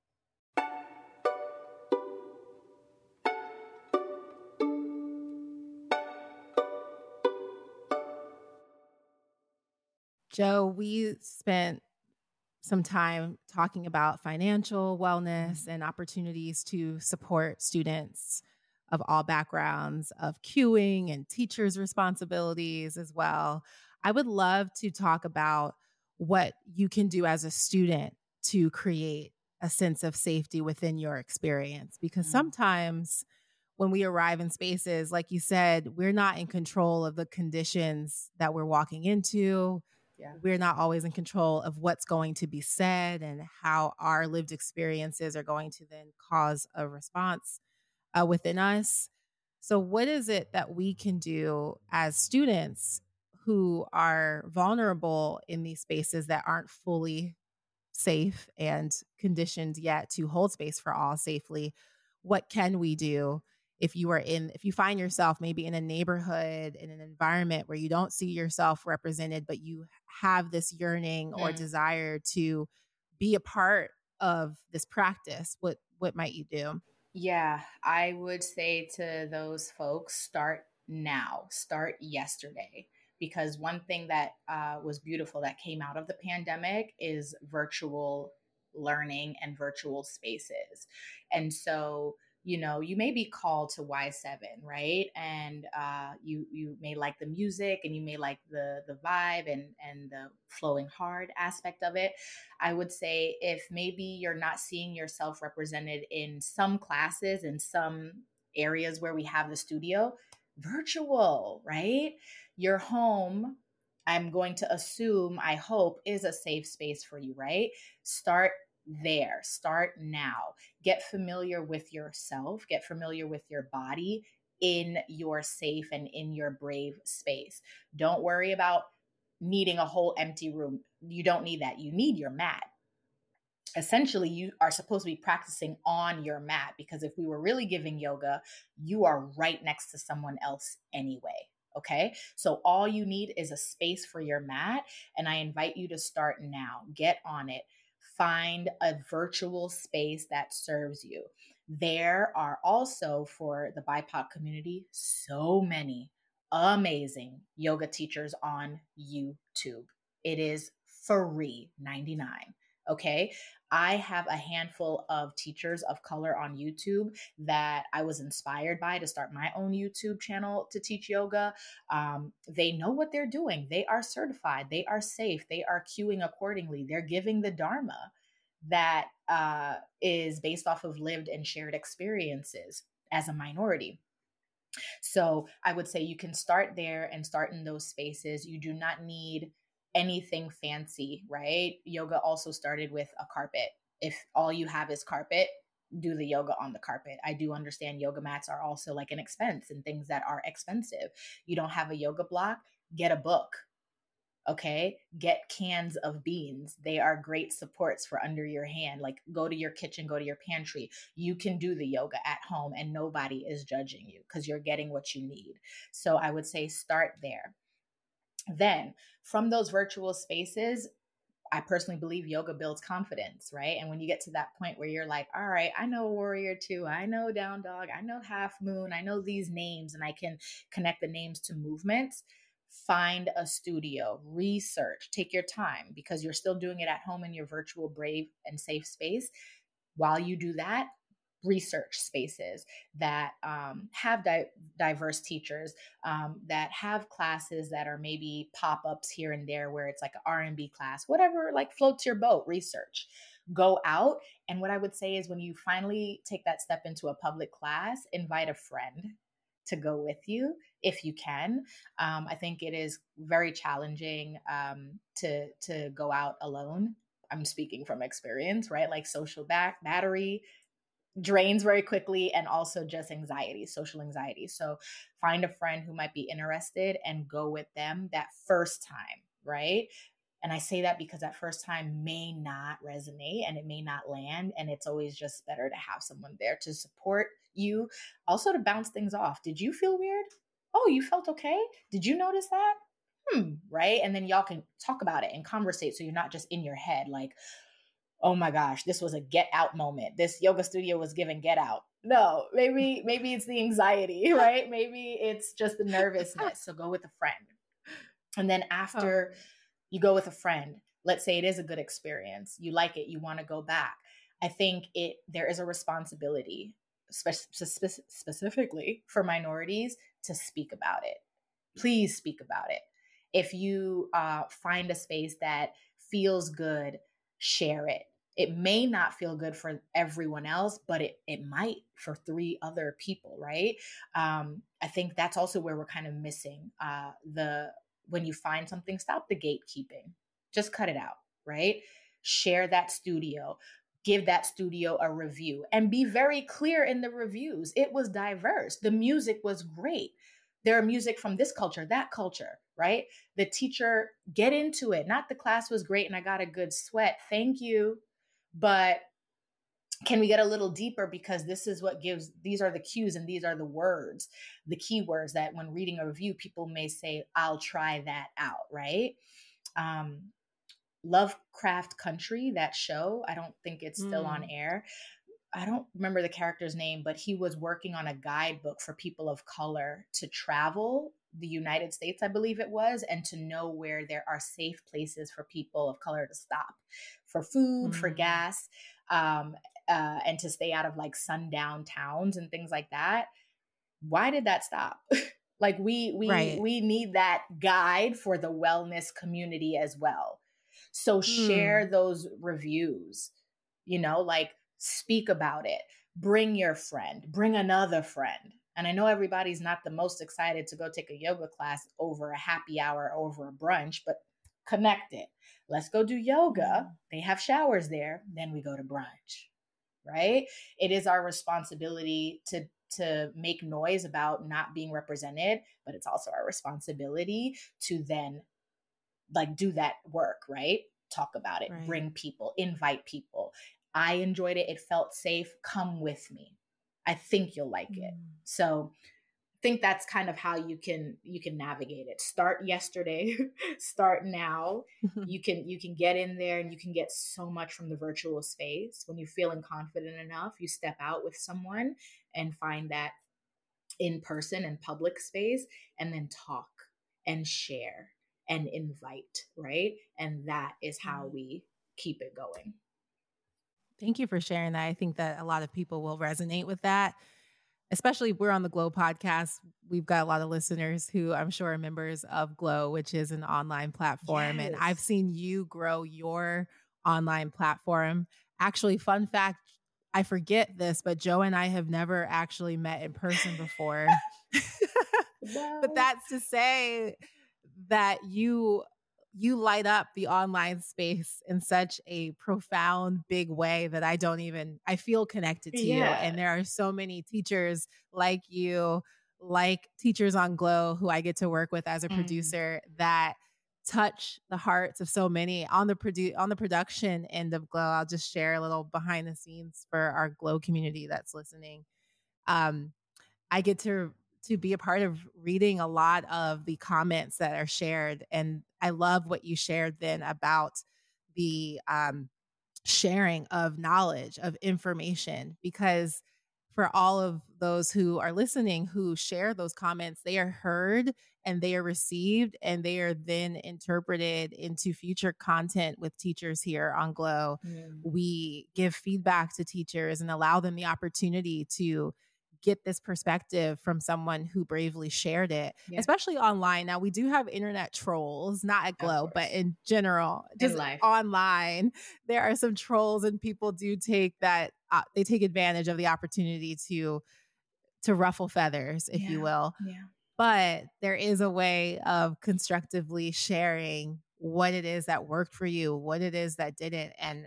Jo, we spent some time talking about financial wellness mm-hmm. and opportunities to support students of all backgrounds, of queuing and teachers' responsibilities as well. I would love to talk about what you can do as a student to create a sense of safety within your experience because mm-hmm. sometimes when we arrive in spaces like you said we're not in control of the conditions that we're walking into yeah. we're not always in control of what's going to be said and how our lived experiences are going to then cause a response uh, within us. So, what is it that we can do as students who are vulnerable in these spaces that aren't fully safe and conditioned yet to hold space for all safely? What can we do if you are in if you find yourself maybe in a neighborhood in an environment where you don't see yourself represented but you have this yearning mm. or desire to be a part of this practice what what might you do yeah i would say to those folks start now start yesterday because one thing that uh, was beautiful that came out of the pandemic is virtual learning and virtual spaces and so you know you may be called to y7 right? And uh, you you may like the music and you may like the the vibe and and the flowing hard aspect of it. I would say if maybe you're not seeing yourself represented in some classes in some areas where we have the studio virtual right? Your home i'm going to assume i hope is a safe space for you right? Start there. Start now. Get familiar with yourself, get familiar with your body in your safe and in your brave space. Don't worry about needing a whole empty room. You don't need that. You need your mat. Essentially, you are supposed to be practicing on your mat because if we were really giving yoga, you are right next to someone else anyway. Okay. So all you need is a space for your mat. And I invite you to start now. Get on it find a virtual space that serves you. There are also for the BIPOC community so many amazing yoga teachers on YouTube. It is free 99. Okay. I have a handful of teachers of color on YouTube that I was inspired by to start my own YouTube channel to teach yoga. Um, they know what they're doing, they are certified, they are safe, they are cueing accordingly, they're giving the Dharma that uh, is based off of lived and shared experiences as a minority. So I would say you can start there and start in those spaces. You do not need anything fancy, right? Yoga also started with a carpet. If all you have is carpet, do the yoga on the carpet. I do understand yoga mats are also like an expense and things that are expensive. You don't have a yoga block, get a book. Okay, get cans of beans. They are great supports for under your hand. Like go to your kitchen, go to your pantry. You can do the yoga at home and nobody is judging you because you're getting what you need. So I would say start there. Then from those virtual spaces, I personally believe yoga builds confidence, right? And when you get to that point where you're like, all right, I know warrior two, I know down dog, I know half moon, I know these names, and I can connect the names to movements. Find a studio, research, take your time because you're still doing it at home in your virtual, brave, and safe space. While you do that, research spaces that um, have di- diverse teachers um, that have classes that are maybe pop-ups here and there where it's like an r&b class whatever like floats your boat research. Go out and what i would say is when you finally take that step into a public class invite a friend to go with you if you can. Um, i think it is very challenging um, to to go out alone. I'm speaking from experience right? Like social back battery drains very quickly and also just anxiety, social anxiety. So find a friend who might be interested and go with them that first time, right? And I say that because that first time may not resonate and it may not land. And it's always just better to have someone there to support you, also to bounce things off. Did you feel weird? Oh, you felt okay? Did you notice that? Hmm, right? And then y'all can talk about it and conversate so you're not just in your head like, oh my gosh, this was a get out moment. This yoga studio was given get out. No, maybe maybe it's the anxiety, right? Maybe it's just the nervousness. So go with a friend. And then after oh. you go with a friend, let's say it is a good experience, you like it, you want to go back. I think it there is a responsibility spe- spe- specifically for minorities to speak about it. Please speak about it. If you uh, find a space that feels good, share it it may not feel good for everyone else but it it might for three other people right? Um i think that's also where we're kind of missing uh the when you find something stop the gatekeeping. Just cut it out right? Share that studio. Give that studio a review and be very clear in the reviews. It was diverse. The music was great. There are music from this culture that culture right? The teacher get into it. Not the class was great and i got a good sweat. Thank you but can we get a little deeper? Because this is what gives these are the cues and these are the words the keywords that when reading a review people may say i'll try that out right? Um lovecraft country that show i don't think it's still mm. on air. I don't remember the character's name but he was working on a guidebook for people of color to travel the united states i believe it was and to know where there are safe places for people of color to stop for food, mm-hmm. for gas, um, uh, and to stay out of like sundown towns and things like that. Why did that stop? like we we right. we need that guide for the wellness community as well. So share mm. those reviews. You know, like speak about it. Bring your friend, bring another friend. And I know everybody's not the most excited to go take a yoga class over a happy hour, over a brunch, but connect it. Let's go do yoga. Mm-hmm. They have showers there. Then we go to brunch, right? It is our responsibility to to make noise about not being represented, but it's also our responsibility to then like do that work, right? Talk about it, right. bring people, invite people. I enjoyed it. It felt safe. Come with me. I think you'll like mm. it. So think that's kind of how you can you can navigate it. Start yesterday start now. You can you can get in there and you can get so much from the virtual space. When you're feeling confident enough you step out with someone and find that in person and public space and then talk and share and invite right? And that is how mm-hmm. we keep it going. Thank you for sharing that. I think that a lot of people will resonate with that especially we're on the Glo podcast. We've got a lot of listeners who I'm sure are members of Glo, which is an online platform. Yes. And I've seen you grow your online platform. Actually, fun fact I forget this, but Jo and I have never actually met in person before. but that's to say that you you light up the online space in such a profound big way that I don't even I feel connected to yeah. you and there are so many teachers like you like teachers on Glo who I get to work with as a mm. producer that touch the hearts of so many on the produ- on the production end of Glo I'll just share a little behind the scenes for our Glo community that's listening um I get to to be a part of reading a lot of the comments that are shared. And I love what you shared then about the um, sharing of knowledge, of information, because for all of those who are listening who share those comments, they are heard and they are received and they are then interpreted into future content with teachers here on Glo. Mm. We give feedback to teachers and allow them the opportunity to get this perspective from someone who bravely shared it, yeah. especially online. Now we do have internet trolls, not at Glo, but in general, just in online, there are some trolls, and people do take that uh, they take advantage of the opportunity to to ruffle feathers, if yeah. you will. Yeah. But there is a way of constructively sharing what it is that worked for you, what it is that didn't, and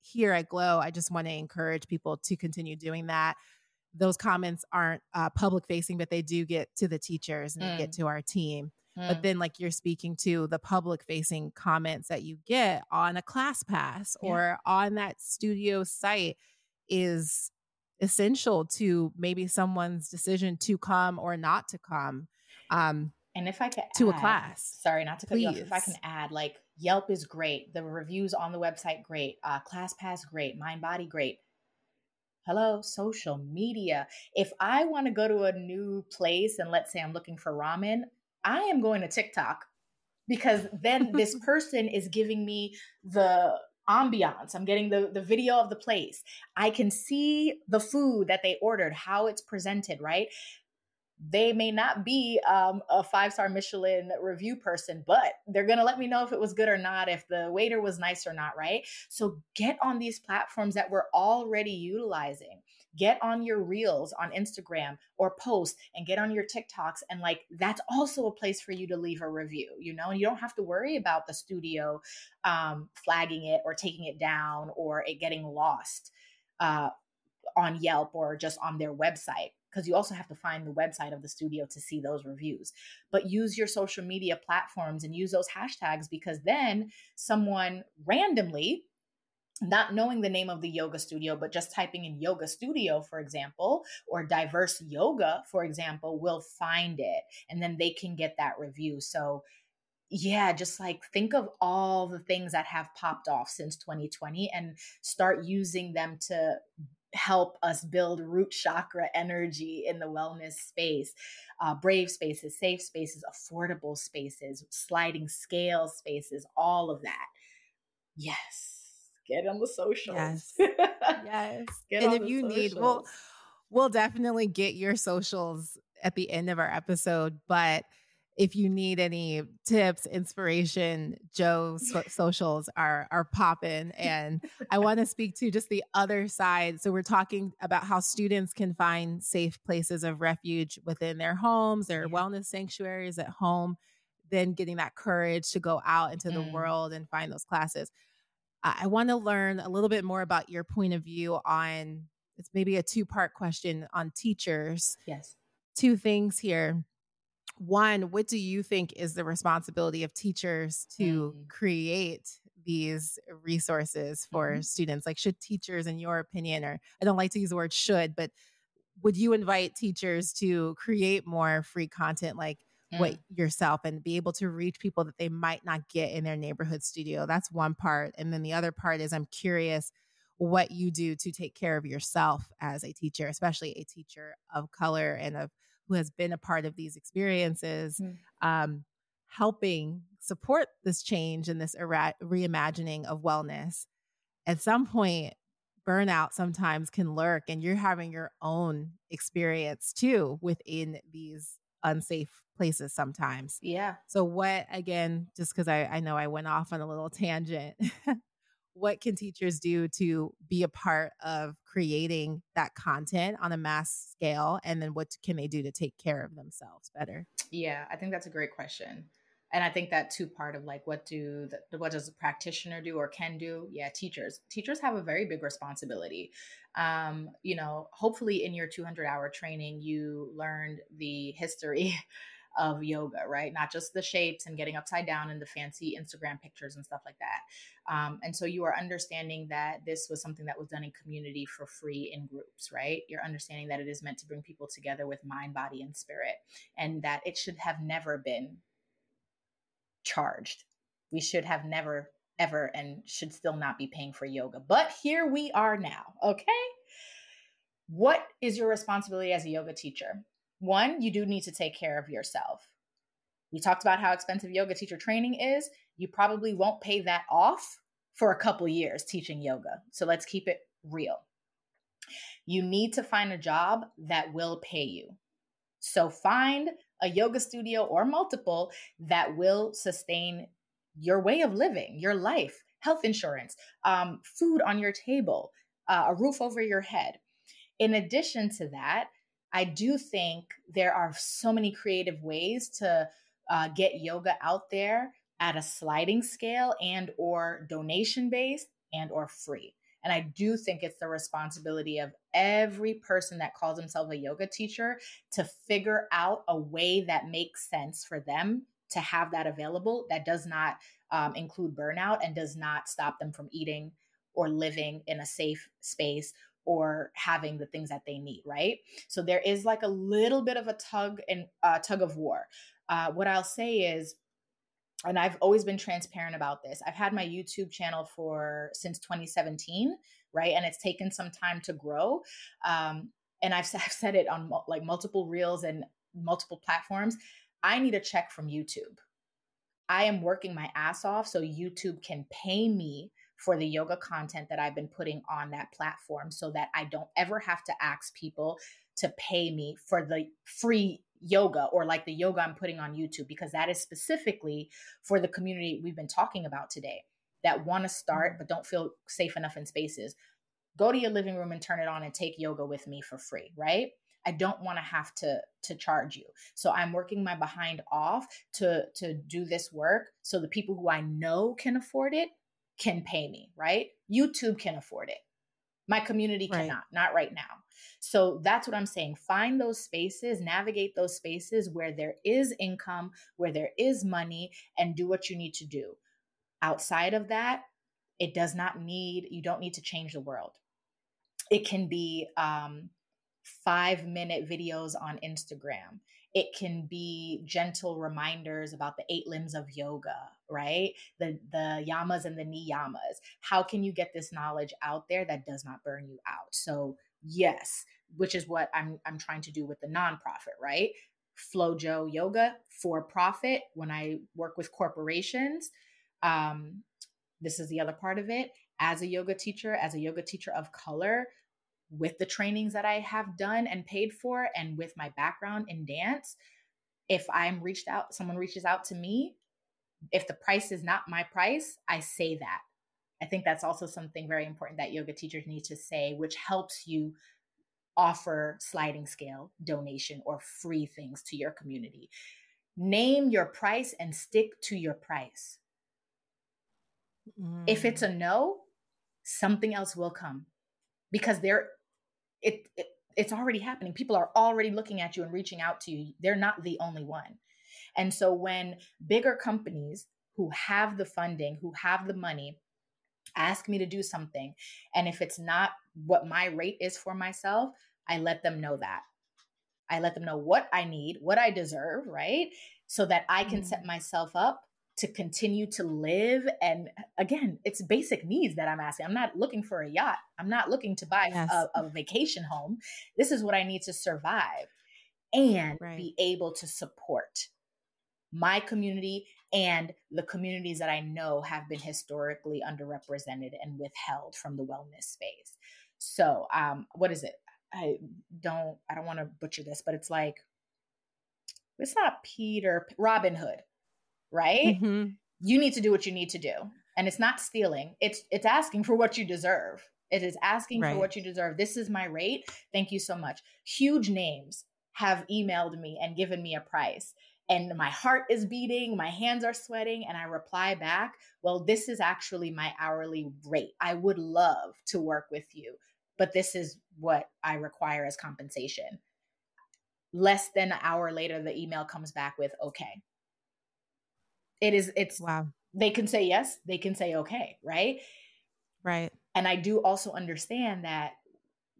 here at Glo, I just want to encourage people to continue doing that those comments aren't uh, public facing, but they do get to the teachers and mm. get to our team. Mm. But then, like you're speaking to the public facing comments that you get on a ClassPass yeah. or on that studio site is essential to maybe someone's decision to come or not to come. Um, and if I could to add, a class, sorry, not to cut Please. you off. If I can add, like Yelp is great, the reviews on the website great, uh, ClassPass great, MindBody great Hello, social media. If I want to go to a new place and let's say I'm looking for ramen, I am going to TikTok because then this person is giving me the ambiance. I'm getting the, the video of the place. I can see the food that they ordered, how it's presented, right? They may not be um, a five star Michelin review person, but they're going to let me know if it was good or not, if the waiter was nice or not, right? So get on these platforms that we're already utilizing. Get on your reels on Instagram or post and get on your TikToks. And like, that's also a place for you to leave a review, you know, and you don't have to worry about the studio um, flagging it or taking it down or it getting lost. Uh, on Yelp or just on their website because you also have to find the website of the studio to see those reviews. But use your social media platforms and use those hashtags because then someone randomly not knowing the name of the yoga studio, but just typing in yoga studio, for example, or diverse yoga, for example, will find it and then they can get that review. So, yeah, just like think of all the things that have popped off since 2020 and start using them to help us build root chakra energy in the wellness space. Uh, brave spaces, safe spaces, affordable spaces, sliding scale spaces, all of that. Yes. Get on the socials. Yes. yes. Get and if you socials. need, we'll, we'll definitely get your socials at the end of our episode, but if you need any tips, inspiration, Jo's so- socials are are popping. And I want to speak to just the other side. So we're talking about how students can find safe places of refuge within their homes, their wellness sanctuaries at home, then getting that courage to go out into the mm. world and find those classes. I, I want to learn a little bit more about your point of view on it's maybe a two part question on teachers. Yes. Two things here one, what do you think is the responsibility of teachers to mm. create these resources for mm-hmm. students? Like, should teachers, in your opinion, or I don't like to use the word should, but would you invite teachers to create more free content like mm. what yourself and be able to reach people that they might not get in their neighborhood studio? That's one part. And then the other part is I'm curious what you do to take care of yourself as a teacher, especially a teacher of color and of who has been a part of these experiences, mm. um, helping support this change and this era- reimagining of wellness. At some point, burnout sometimes can lurk, and you're having your own experience too within these unsafe places sometimes. Yeah. So, what again, just because I, I know I went off on a little tangent, what can teachers do to be a part of creating that content on a mass scale and then what can they do to take care of themselves better? Yeah i think that's a great question and i think that too part of like what do the, what does a practitioner do or can do? Yeah teachers teachers have a very big responsibility. Um, you know hopefully in your 200 hour training you learned the history of yoga, right? Not just the shapes and getting upside down and the fancy Instagram pictures and stuff like that. Um, and so you are understanding that this was something that was done in community for free in groups, right? You're understanding that it is meant to bring people together with mind, body, and spirit, and that it should have never been charged. We should have never ever and should still not be paying for yoga. But here we are now, okay? What is your responsibility as a yoga teacher? One, you do need to take care of yourself. We talked about how expensive yoga teacher training is. You probably won't pay that off for a couple years teaching yoga. So let's keep it real. You need to find a job that will pay you. So find a yoga studio or multiple that will sustain your way of living, your life, health insurance, um, food on your table, uh, a roof over your head. In addition to that, I do think there are so many creative ways to uh, get yoga out there at a sliding scale and or donation based and or free. And i do think it's the responsibility of every person that calls themselves a yoga teacher to figure out a way that makes sense for them to have that available that does not um, include burnout and does not stop them from eating or living in a safe space or having the things that they need right so there is like a little bit of a tug and uh, tug of war uh, what i'll say is and I've always been transparent about this. I've had my YouTube channel for since 2017, right? And it's taken some time to grow. Um, and I've, I've said it on like multiple reels and multiple platforms. I need a check from YouTube. I am working my ass off so YouTube can pay me for the yoga content that I've been putting on that platform so that I don't ever have to ask people to pay me for the free yoga or like the yoga I'm putting on YouTube because that is specifically for the community we've been talking about today that want to start mm-hmm. but don't feel safe enough in spaces. Go to your living room and turn it on and take yoga with me for free, right? I don't want to have to to charge you. So I'm working my behind off to to do this work so the people who I know can afford it can pay me, right? YouTube can afford it. My community right. cannot, not right now. So that's what I'm saying. Find those spaces, navigate those spaces where there is income, where there is money, and do what you need to do. Outside of that, it does not need, you don't need to change the world. It can be um, five minute videos on Instagram. It can be gentle reminders about the eight limbs of yoga, right? The the yamas and the niyamas. How can you get this knowledge out there that does not burn you out? So yes, which is what I'm I'm trying to do with the nonprofit, right? Flojo Yoga for profit. When I work with corporations, um, this is the other part of it. As a yoga teacher, as a yoga teacher of color, with the trainings that I have done and paid for, and with my background in dance, if I'm reached out, someone reaches out to me, if the price is not my price, I say that. I think that's also something very important that yoga teachers need to say, which helps you offer sliding scale donation or free things to your community. Name your price and stick to your price. Mm. If it's a mm. no, something else will come because there it, it it's already happening. People are already looking at you and reaching out to you. They're not the only one. And so when bigger companies who have the funding, who have the money, ask me to do something, and if it's not what my rate is for myself, I let them know that. I let them know what I need, what I deserve, right? So that I can mm-hmm. set myself up to continue to live. And again, it's basic needs that I'm asking. I'm not looking for a yacht. I'm not looking to buy yes. a, a, vacation home. This is what I need to survive and right. be able to support my community and the communities that I know have been historically underrepresented and withheld from the wellness space. So, um, what is it? I don't I don't want to butcher this, but it's like it's not Peter Robin Hood, right? Mm-hmm. You need to do what you need to do. And it's not stealing. It's it's asking for what you deserve. It is asking right. for what you deserve. This is my rate. Thank you so much. Huge names have emailed me and given me a price. And my heart is beating, my hands are sweating, and I reply back, Well, this is actually my hourly rate. I would love to work with you but this is what I require as compensation. Less than an hour later, the email comes back with, okay. It is, it's, wow. They can say yes, they can say okay, right? Right. And I do also understand that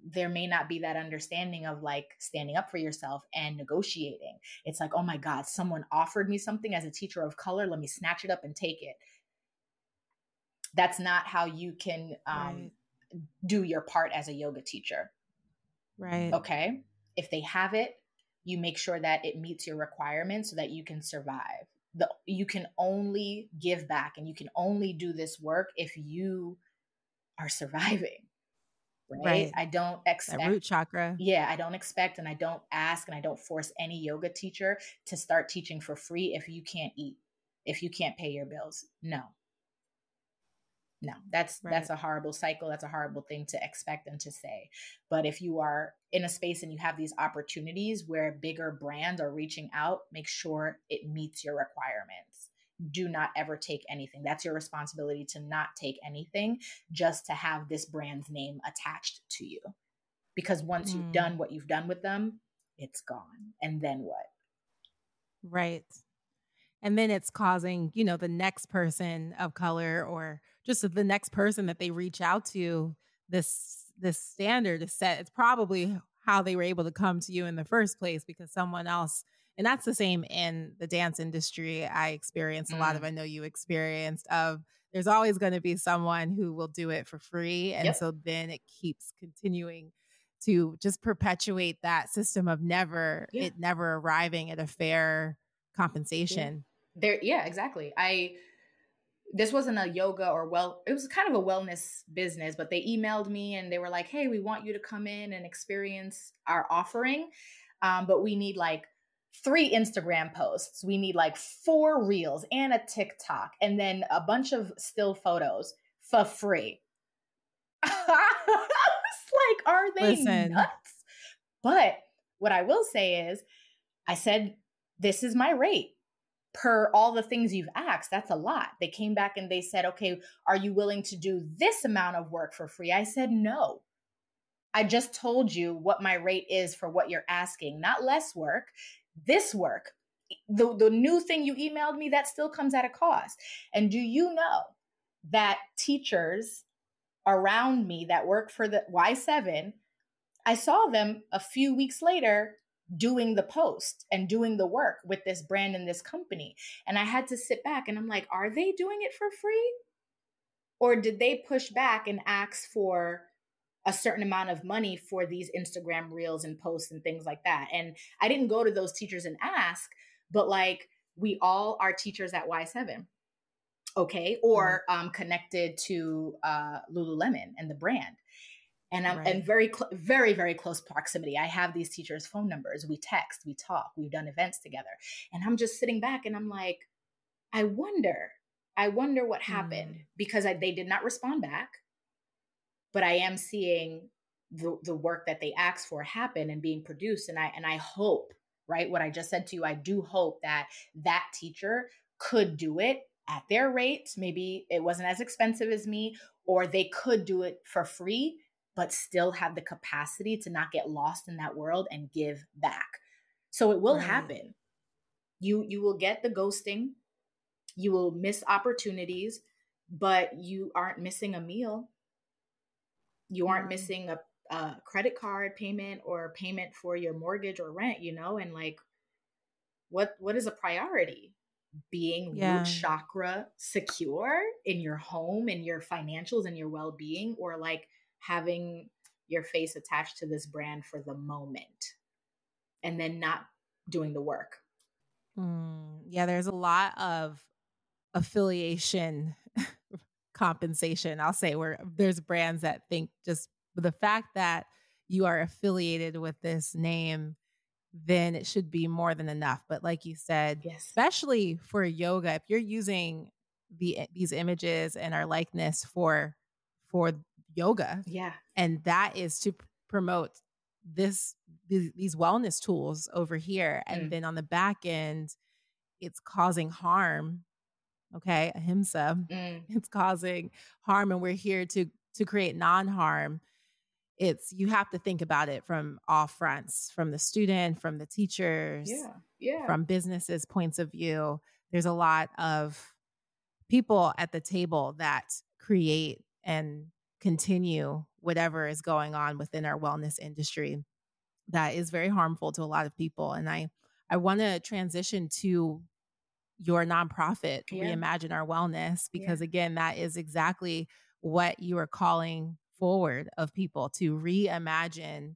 there may not be that understanding of like standing up for yourself and negotiating. It's like, oh my God, someone offered me something as a teacher of color. Let me snatch it up and take it. That's not how you can um, Right. do your part as a yoga teacher. Right. Okay. If they have it, you make sure that it meets your requirements so that you can survive. The, you can only give back and you can only do this work if you are surviving. Right. Right. I don't expect That root chakra. yeah, I don't expect and I don't ask and I don't force any yoga teacher to start teaching for free if you can't eat, if you can't pay your bills. No. No, that's that's a horrible cycle. That's a horrible thing to expect and to say. But if you are in a space and you have these opportunities where bigger brands are reaching out, make sure it meets your requirements. Do not ever take anything. That's your responsibility to not take anything just to have this brand's name attached to you because once you've Mm. done what you've done with them, it's gone. And then what? Right. And then it's causing, you know, the next person of color or just the next person that they reach out to, this this standard is set. It's probably how they were able to come to you in the first place because someone else and that's the same in the dance industry. I experienced a lot of, mm. I know you experienced of there's always going to be someone who will do it for free. And Yep. so then it keeps continuing to just perpetuate that system of never Yeah. it never arriving at a fair compensation. There yeah, exactly. I this wasn't a yoga or well it was kind of a wellness business but they emailed me and they were like hey we want you to come in and experience our offering. Um, but we need like three instagram posts. We need like four reels and a tiktok and then a bunch of still photos for free. I was like are they Listen. nuts? But what i will say is i said this is my rate per all the things you've asked, that's a lot. They came back and they said, okay, are you willing to do this amount of work for free? I said, no. I just told you what my rate is for what you're asking, not less work, this work. The, the new thing you emailed me, that still comes at a cost. And do you know that teachers around me that work for the Y7, I saw them a few weeks later doing the post and doing the work with this brand and this company. And I had to sit back and I'm like, are they doing it for free? Or did they push back and ask for a certain amount of money for these Instagram reels and posts and things like that? And I didn't go to those teachers and ask, but like we all are teachers at Y7. Okay. Or um, connected to uh, Lululemon and the brand and I'm Right. in very cl- very very close proximity. I have these teachers' phone numbers. We text, we talk, we've done events together, and I'm just sitting back and I'm like, I wonder, I wonder what happened Mm. because I, they did not respond back, but I am seeing the the work that they asked for happen and being produced, and I and I hope right what I just said to you. I do hope that that teacher could do it at their rate. Maybe it wasn't as expensive as me, or they could do it for free but still have the capacity to not get lost in that world and give back. So it will Right. happen. You you will get the ghosting. You will miss opportunities, but you aren't missing a meal. You aren't No. missing a, a credit card payment or payment for your mortgage or rent, you know, and like what what is a priority? Being Yeah. root chakra secure in your home and your financials and your well-being or like having your face attached to this brand for the moment and then not doing the work. Mm, yeah, there's a lot of affiliation compensation. I'll say where there's brands that think just the fact that you are affiliated with this name, then it should be more than enough. But like you said, Yes. especially for yoga, if you're using the these images and our likeness for for yoga, Yeah. and that is to promote this these, wellness tools over here and Mm. then on the back end it's causing harm okay ahimsa Mm, it's causing harm and we're here to to create non-harm it's you have to think about it from all fronts from the student from the teachers yeah. Yeah. from businesses points of view there's a lot of people at the table that create and continue whatever is going on within our wellness industry that is very harmful to a lot of people and i i want to transition to your nonprofit, Yeah. Reimagine Our Wellness, Yeah. because again, that is exactly what you are calling forward of people to reimagine.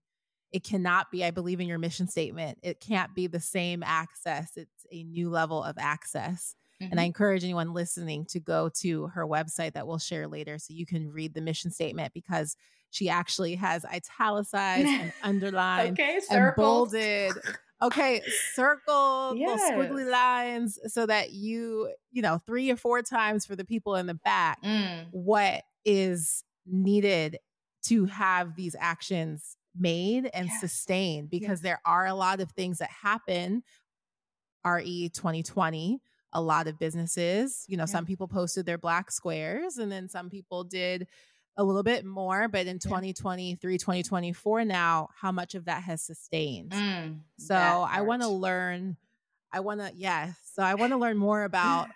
It cannot be, I believe in your mission statement, it can't be the same access. It's a new level of access. And I Mhm. encourage anyone listening to go to her website that we'll share later so you can read the mission statement because she actually has italicized and underlined okay, and bolded. Okay, circle little squiggly lines so that you, you know, three or four times for the people in the back, Mm, what is needed to have these actions made and Yes. sustained because Yes. there are a lot of things that happen re 2020 a lot of businesses you know Yeah. some people posted their black squares and then some people did a little bit more but in 2023 2024 now how much of that has sustained? Mm, so i want to learn i want to yes so i want to learn more about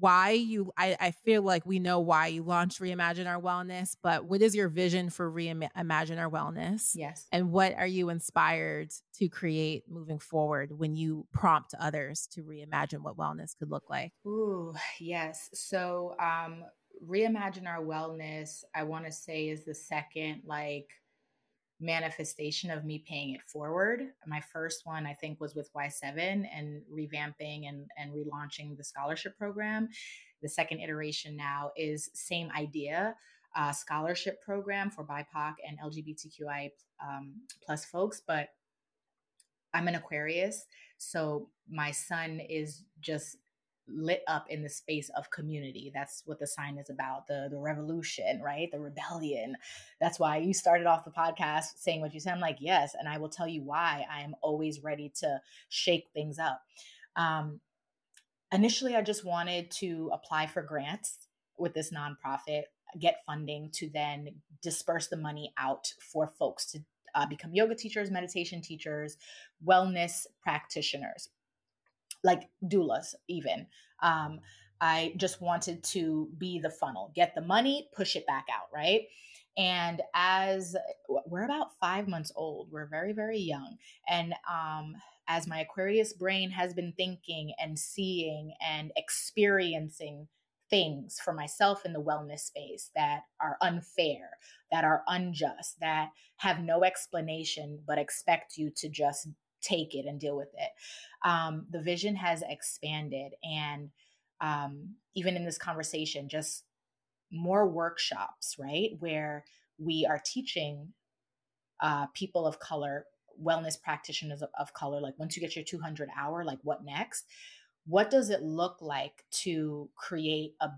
why you I, I feel like we know why you launched reimagine our wellness but what is your vision for reimagine our wellness Yes. and what are you inspired to create moving forward when you prompt others to reimagine what wellness could look like Ooh, yes. So, um, reimagine our wellness. I want to say is the second like manifestation of me paying it forward. My first one, I think, was with Y7 and revamping and and relaunching the scholarship program. The second iteration now is same idea. Uh, scholarship program for BIPOC and LGBTQI um, plus folks, but I'm an Aquarius, so my sun is just lit up in the space of community. That's what the sign is about the the revolution, right? The rebellion. That's why you started off the podcast saying what you said. I'm like, yes, and I will tell you why I am always ready to shake things up. Um, initially, I just wanted to apply for grants with this nonprofit, get funding to then disperse the money out for folks to uh, become yoga teachers, meditation teachers, wellness practitioners, like doulas, even. Um, I just wanted to be the funnel, get the money, push it back out, right? And as we're about five months old, we're very, very young. And um, as my Aquarius brain has been thinking and seeing and experiencing things for myself in the wellness space that are unfair, that are unjust, that have no explanation, but expect you to just take it and deal with it. Um, the vision has expanded. And um, even in this conversation, just more workshops, right? Where we are teaching uh, people of color, wellness practitioners of, of color, like once you get your 200 hour, like what next? What does it look like to create a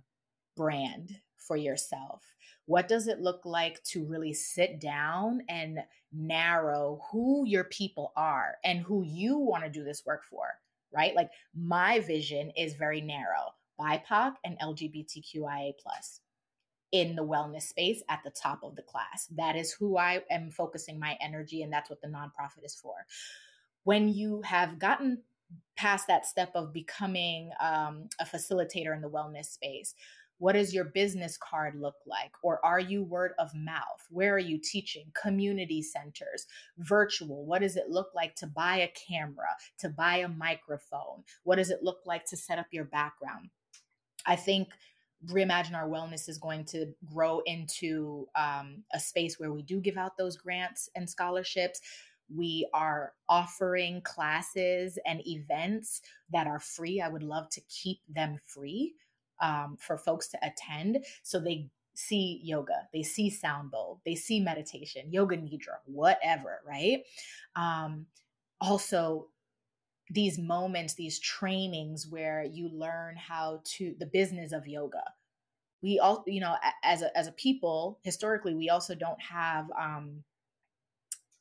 brand for yourself? What does it look like to really sit down and narrow who your people are and who you want to do this work for, right? Like my vision is very narrow BIPOC and LGBTQIA in the wellness space at the top of the class. That is who I am focusing my energy, and that's what the nonprofit is for. When you have gotten past that step of becoming um, a facilitator in the wellness space, what does your business card look like? Or are you word of mouth? Where are you teaching? Community centers, virtual. What does it look like to buy a camera, to buy a microphone? What does it look like to set up your background? I think reimagine our wellness is going to grow into um, a space where we do give out those grants and scholarships we are offering classes and events that are free i would love to keep them free um, for folks to attend so they see yoga they see sound bowl they see meditation yoga nidra whatever right um, also these moments, these trainings where you learn how to the business of yoga. We all, you know, as a, as a people, historically, we also don't have um,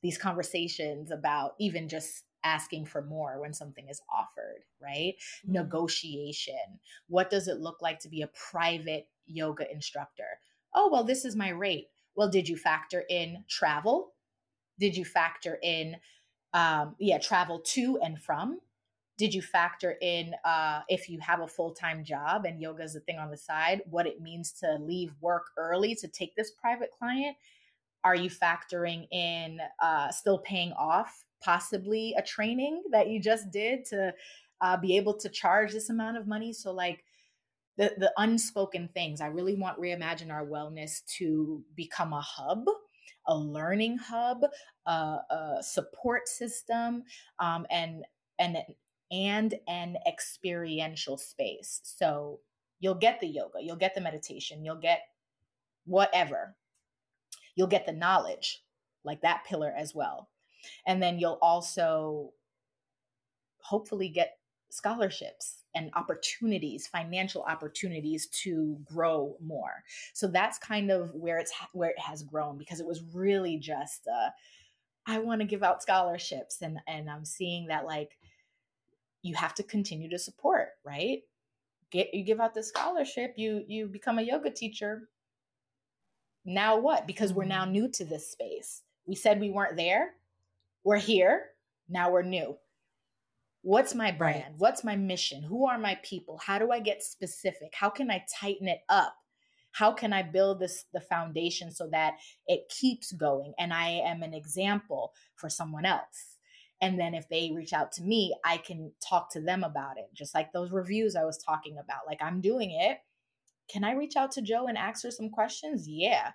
these conversations about even just asking for more when something is offered, right? Mm-hmm. Negotiation. What does it look like to be a private yoga instructor? Oh, well, this is my rate. Well, did you factor in travel? Did you factor in um, yeah, travel to and from? Did you factor in uh, if you have a full time job and yoga is a thing on the side, what it means to leave work early to take this private client? Are you factoring in uh, still paying off possibly a training that you just did to uh, be able to charge this amount of money. So, like, the, the unspoken things. I really want Reimagine Our Wellness to become a hub, a learning hub, a, a support system, um, and and and an experiential space. So you'll get the yoga, you'll get the meditation, you'll get whatever. You'll get the knowledge, like that pillar as well. And then you'll also hopefully get scholarships and opportunities financial opportunities to grow more. So that's kind of where it's where it has grown because it was really just uh, i want to give out scholarships. And and i'm seeing that like you have to continue to support right? Get you give out the scholarship you you become a yoga teacher. Now what? Because we're now mm-hmm. new to this space. We said we weren't there we're here now we're new What's my brand? Right. What's my mission? Who are my people? How do I get specific? How can I tighten it up? How can I build this the foundation so that it keeps going and I am an example for someone else? And then if they reach out to me, I can talk to them about it. Just like those reviews I was talking about. Like I'm doing it. Can I reach out to Jo and ask her some questions? Yeah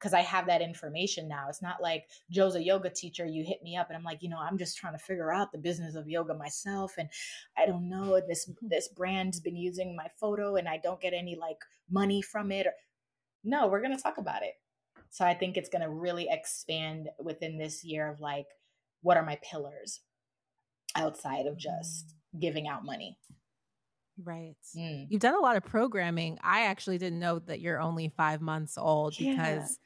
because I have that information now. It's not like Jo's a yoga teacher. You hit me up and I'm like, you know, I'm just trying to figure out the business of yoga myself, and I don't know this mm-hmm. this brand's been using my photo and I don't get any like money from it. Or, no, we're gonna talk about it. So I think it's gonna really expand within this year of like, what are my pillars outside of just mm. giving out money. Right. Mm. You've done a lot of programming. I actually didn't know that you're only five months old yeah. because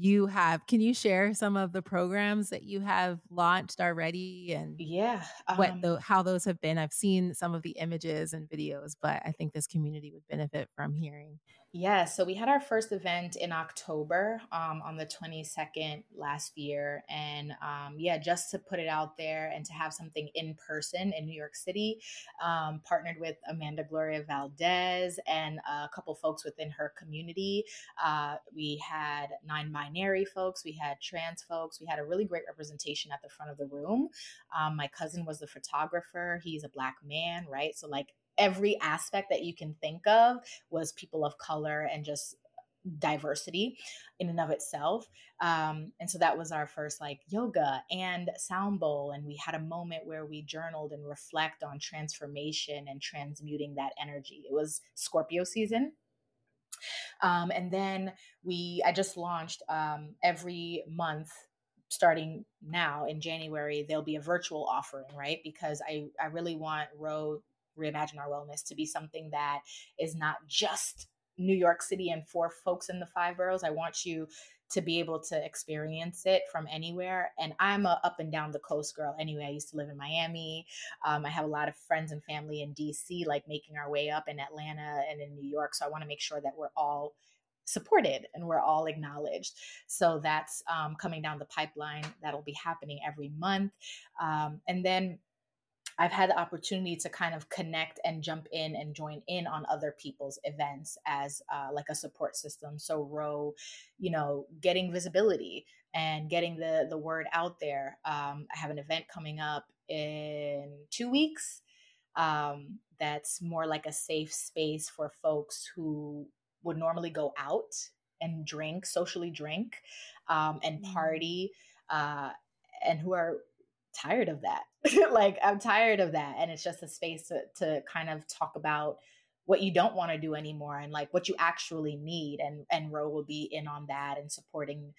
you have can you share some of the programs that you have launched already and yeah um, what the, how those have been i've seen some of the images and videos but i think this community would benefit from hearing yeah, so we had our first event in October um, on the 22nd last year. And um, yeah, just to put it out there and to have something in person in New York City, um, partnered with Amanda Gloria Valdez and a couple folks within her community. Uh, we had non binary folks, we had trans folks, we had a really great representation at the front of the room. Um, my cousin was the photographer, he's a black man, right? So, like, every aspect that you can think of was people of color and just diversity in and of itself. Um, and so that was our first like yoga and sound bowl. And we had a moment where we journaled and reflect on transformation and transmuting that energy. It was Scorpio season. Um, and then we, I just launched um, every month starting now in January, there'll be a virtual offering, right? Because I, I really want Ro reimagine our wellness to be something that is not just New York City and for folks in the five boroughs. I want you to be able to experience it from anywhere. And I'm a up and down the coast girl anyway. I used to live in Miami. Um, I have a lot of friends and family in DC, like making our way up in Atlanta and in New York. So I want to make sure that we're all supported and we're all acknowledged. So that's um, coming down the pipeline. That'll be happening every month. Um, and then I've had the opportunity to kind of connect and jump in and join in on other people's events as uh, like a support system. So row, you know, getting visibility and getting the the word out there. Um, I have an event coming up in two weeks. Um, that's more like a safe space for folks who would normally go out and drink, socially drink, um, and mm. party, uh, and who are tired of that. like I'm tired of that. And it's just a space to, to kind of talk about what you don't want to do anymore and like what you actually need. And and Ro will be in on that and supporting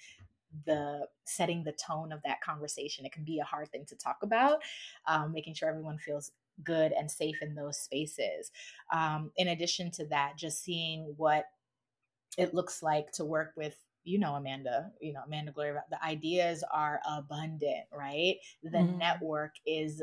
the setting the tone of that conversation. It can be a hard thing to talk about, um, making sure everyone feels good and safe in those spaces. Um, in addition to that, just seeing what it looks like to work with you know amanda you know amanda gloria the ideas are abundant right the mm-hmm. network is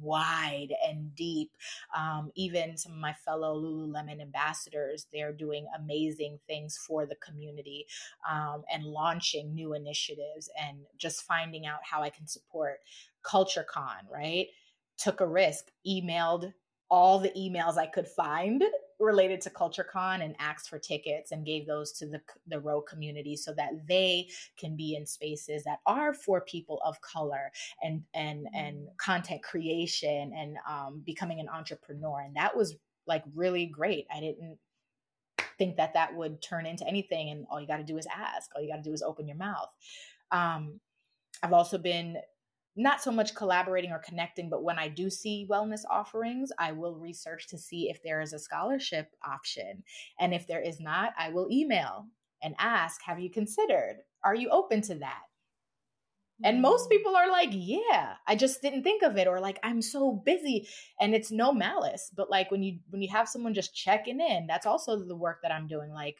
wide and deep. Um, even some of my fellow Lululemon ambassadors, they're doing amazing things for the community um, and launching new initiatives and just finding out how I can support CultureCon, right? Took a risk, emailed all the emails I could find related to CultureCon and asked for tickets and gave those to the the Row community so that they can be in spaces that are for people of color and and and mm. content creation and um, becoming an entrepreneur. And that was like really great. I didn't think that that would turn into anything, and all you got to do is ask. All you got to do is open your mouth. Um, I've also been not so much collaborating or connecting, but when I do see wellness offerings, I will research to see if there is a scholarship option. And if there is not, I will email and ask, Have you considered? Are you open to that? And most mm. people are like, yeah, I just didn't think of it or like I'm so busy and it's no malice, but like when you when you have someone just checking in, that's also the work that I'm doing like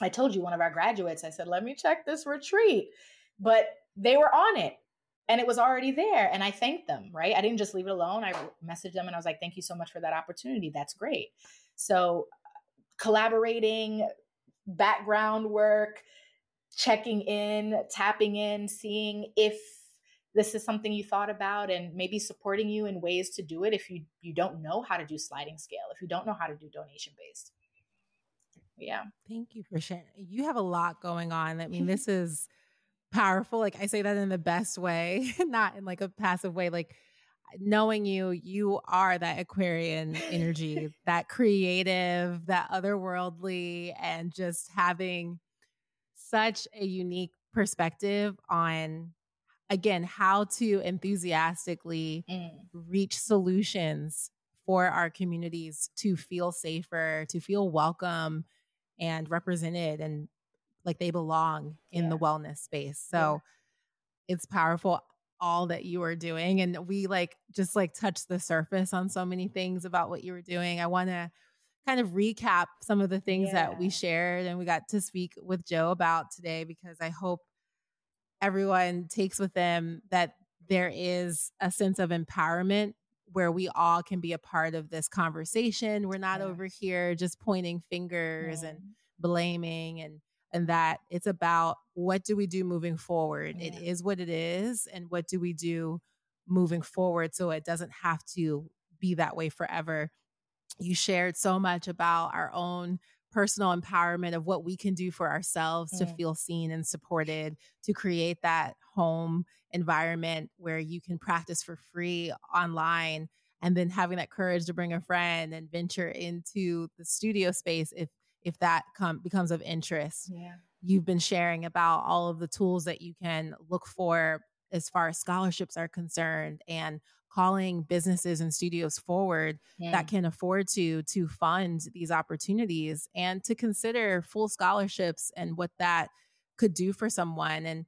I told you one of our graduates, I said, "Let me check this retreat." But they were on it and it was already there and i thanked them right? I didn't just leave it alone i messaged them and i was like thank you so much for that opportunity that's great. So collaborating background work checking in tapping in seeing if this is something you thought about and maybe supporting you in ways to do it if you you don't know how to do sliding scale if you don't know how to do donation based yeah. Thank you for sharing you have a lot going on i mean this is powerful. Like I say that in the best way, not in like a passive way. Like knowing you, you are that Aquarian energy, that creative, that otherworldly, and just having such a unique perspective on again how to enthusiastically mm. reach solutions for our communities to feel safer, to feel welcome and represented and like they belong in yeah. the wellness space. So yeah. it's powerful all that you are doing and we like just like touch the surface on so many things about what you were doing. I want to kind of recap some of the things yeah. that we shared and we got to speak with Jo about today because I hope everyone takes with them that there is a sense of empowerment where we all can be a part of this conversation. We're not over here just pointing fingers and blaming and and that it's about what do we do moving forward? Yeah. It is what it is. And what do we do moving forward so it doesn't have to be that way forever? You shared so much about our own personal empowerment of what we can do for ourselves to feel seen and supported, to create that home environment where you can practice for free online and then having that courage to bring a friend and venture into the studio space if if that com- becomes of interest. Yeah. You've been sharing about all of the tools that you can look for as far as scholarships are concerned and calling businesses and studios forward yeah. that can afford to to fund these opportunities and to consider full scholarships and what that could do for someone and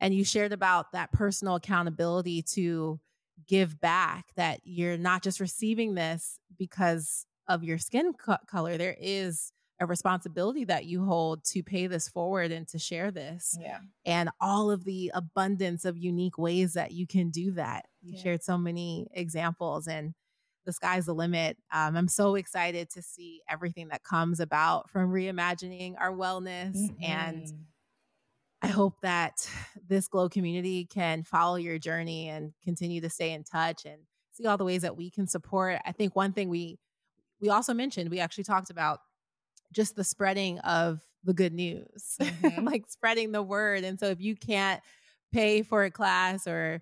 and you shared about that personal accountability to give back that you're not just receiving this because of your skin co- color there is a responsibility that you hold to pay this forward and to share this. Yeah. And all of the abundance of unique ways that you can do that. You yeah. shared so many examples and the sky's the limit. Um, I'm so excited to see everything that comes about from reimagining our wellness. Mm-hmm. And I hope that this Glo community can follow your journey and continue to stay in touch and see all the ways that we can support. I think one thing we we also mentioned, we actually talked about just the spreading of the good news, mm-hmm. like spreading the word. And so if you can't pay for a class or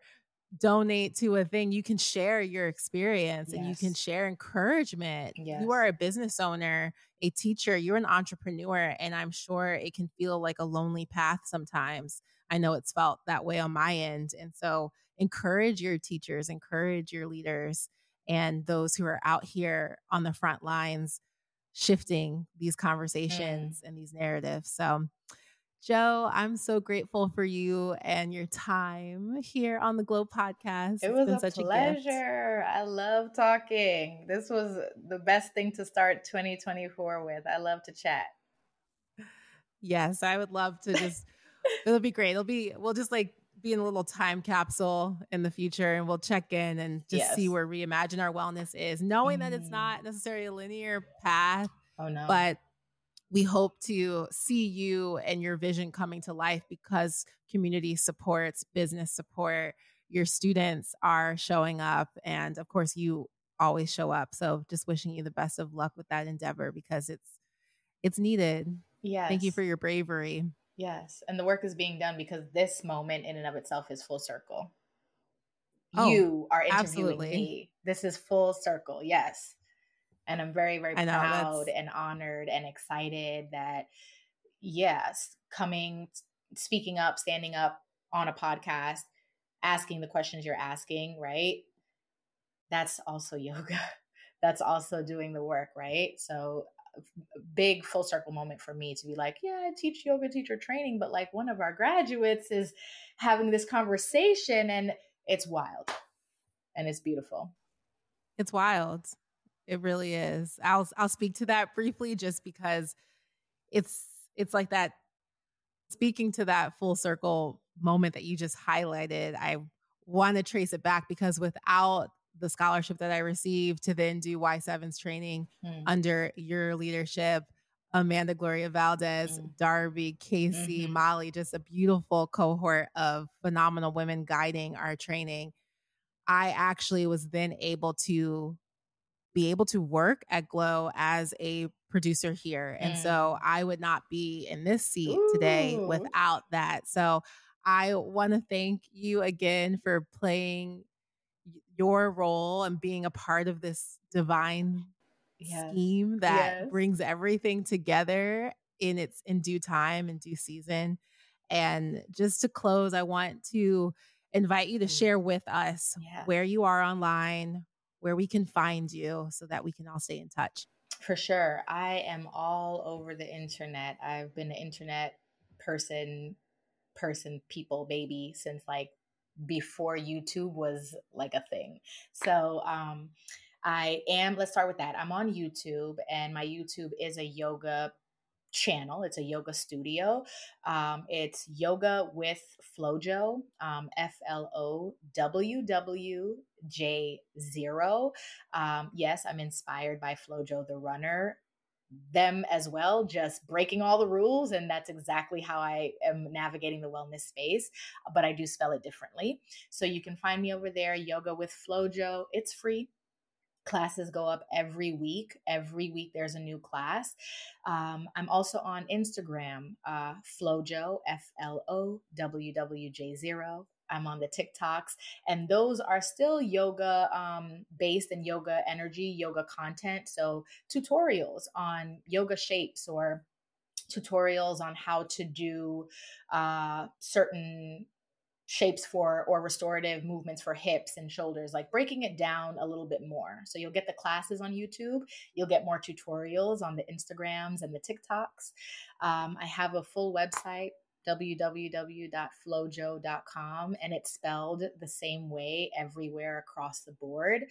donate to a thing, you can share your experience yes. and you can share encouragement. Yes. You are a business owner, a teacher, you're an entrepreneur, and I'm sure it can feel like a lonely path sometimes. I know it's felt that way on my end. And so encourage your teachers, encourage your leaders and those who are out here on the front lines shifting these mm. conversations mm. and these narratives. So, Jo, I'm so grateful for you and your time here on the Globe podcast. It was a pleasure. A I love talking. This was the best thing to start 2024 with. I love to chat. Yes, I would love to just it'll be great. It'll be we'll just like be in a little time capsule in the future and we'll check in and just yes. see where reimagine our wellness is, knowing mm. that it's mm. not necessarily a linear path. Oh no. But we hope to see you and your vision coming to life because community supports, business support, your students are showing up. And of course, you always show up. So just wishing you the best of luck with that endeavor because it's it's needed. Yes. Thank you for your bravery. Yes. And the work is being done because this moment in and of itself is full circle. Oh, you are interviewing absolutely. me. This is full circle. Yes. And I'm very, very know, proud that's- and honored and excited that, yes, coming, speaking up, standing up on a podcast, asking the questions you're asking, right? That's also yoga. That's also doing the work, right? So, big full circle moment for me to be like, yeah, I teach yoga teacher training, but like one of our graduates is having this conversation and it's wild and it's beautiful. It's wild. It really is. I'll I'll speak to that briefly just because it's it's like that speaking to that full circle moment that you just highlighted. I want to trace it back because without the scholarship that I received to then do Y7's training Hmm. under your leadership, Amanda Gloria Valdez, Mm. Darby, Casey, Mhm. Molly, just a beautiful cohort of phenomenal women guiding our training. I actually was then able to be able to work at Glo as a producer here. And so I would not be in this seat today without that. So I want to thank you again for playing your role and being a part of this divine Yes. scheme that Yes. brings everything together in its in due time and due season. And just to close, I want to invite you to Mm. share with us Yeah. where you are online, where we can find you so that we can all stay in touch. For sure. I am all over the internet. I've been an internet person, person, people, baby since like before YouTube was like a thing. So, um, I am, let's start with that. I'm on YouTube, and my YouTube is a yoga channel. It's a yoga studio. Um, it's yoga with Flojo, um, F L O W W J zero. Um, yes, I'm inspired by Flojo the runner. Them as well, just breaking all the rules. And that's exactly how I am navigating the wellness space. But I do spell it differently. So you can find me over there, Yoga with Flojo. It's free. Classes go up every week. Every week there's a new class. Um, I'm also on Instagram, uh, Flojo, F L O W W J 0. I'm on the TikToks, and those are still yoga um, based and yoga energy, yoga content. So tutorials on yoga shapes or tutorials on how to do uh, certain shapes for or restorative movements for hips and shoulders like breaking it down a little bit more so you'll get the classes on youtube you'll get more tutorials on the instagrams and the tiktoks um, i have a full website www.flojo.com and it's spelled the same way everywhere across the board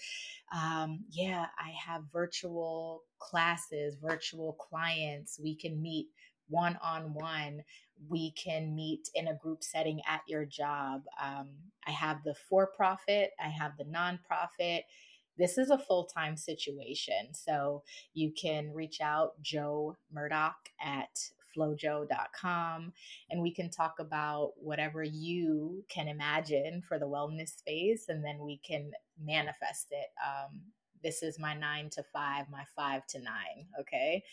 um, yeah i have virtual classes virtual clients we can meet one on one. We can meet in a group setting at your job. Um, I have the for profit, I have the nonprofit. This is a full time situation. So you can reach out, Jo Murdock at flojo.com, and we can talk about whatever you can imagine for the wellness space, and then we can manifest it. Um, this is my nine to five, my five to nine. Okay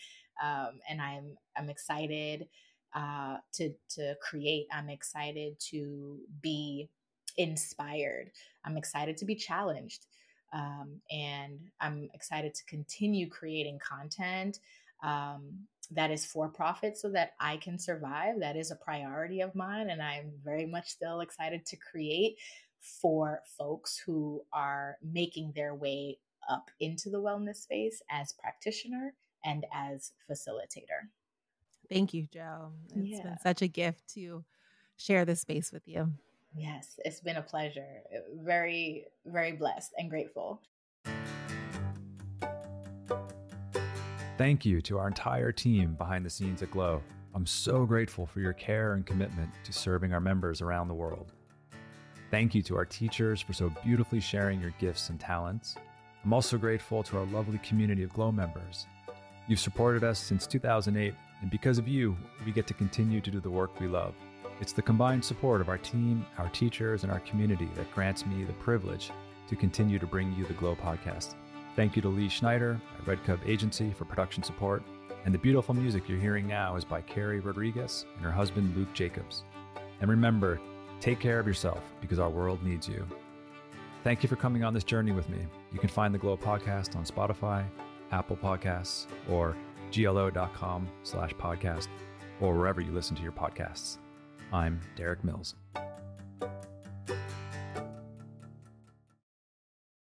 um, and I'm I'm excited uh, to to create. I'm excited to be inspired. I'm excited to be challenged, um, and I'm excited to continue creating content um, that is for profit, so that I can survive. That is a priority of mine, and I'm very much still excited to create for folks who are making their way up into the wellness space as practitioner and as facilitator. Thank you, Jo. It's Yeah. been such a gift to share this space with you. Yes, it's been a pleasure. Very, very blessed and grateful. Thank you to our entire team behind the scenes at Glo. I'm so grateful for your care and commitment to serving our members around the world. Thank you to our teachers for so beautifully sharing your gifts and talents. I'm also grateful to our lovely community of Glo members. You've supported us since 2008, and because of you, we get to continue to do the work we love. It's the combined support of our team, our teachers, and our community that grants me the privilege to continue to bring you the Glo podcast. Thank you to Lee Schneider at Red Cub Agency for production support. And the beautiful music you're hearing now is by Carrie Rodriguez and her husband Luke Jacobs. And remember, take care of yourself because our world needs you. Thank you for coming on this journey with me. You can find the Glo podcast on Spotify, Apple Podcasts, or glo.com slash podcast, or wherever you listen to your podcasts. I'm Derik Mills.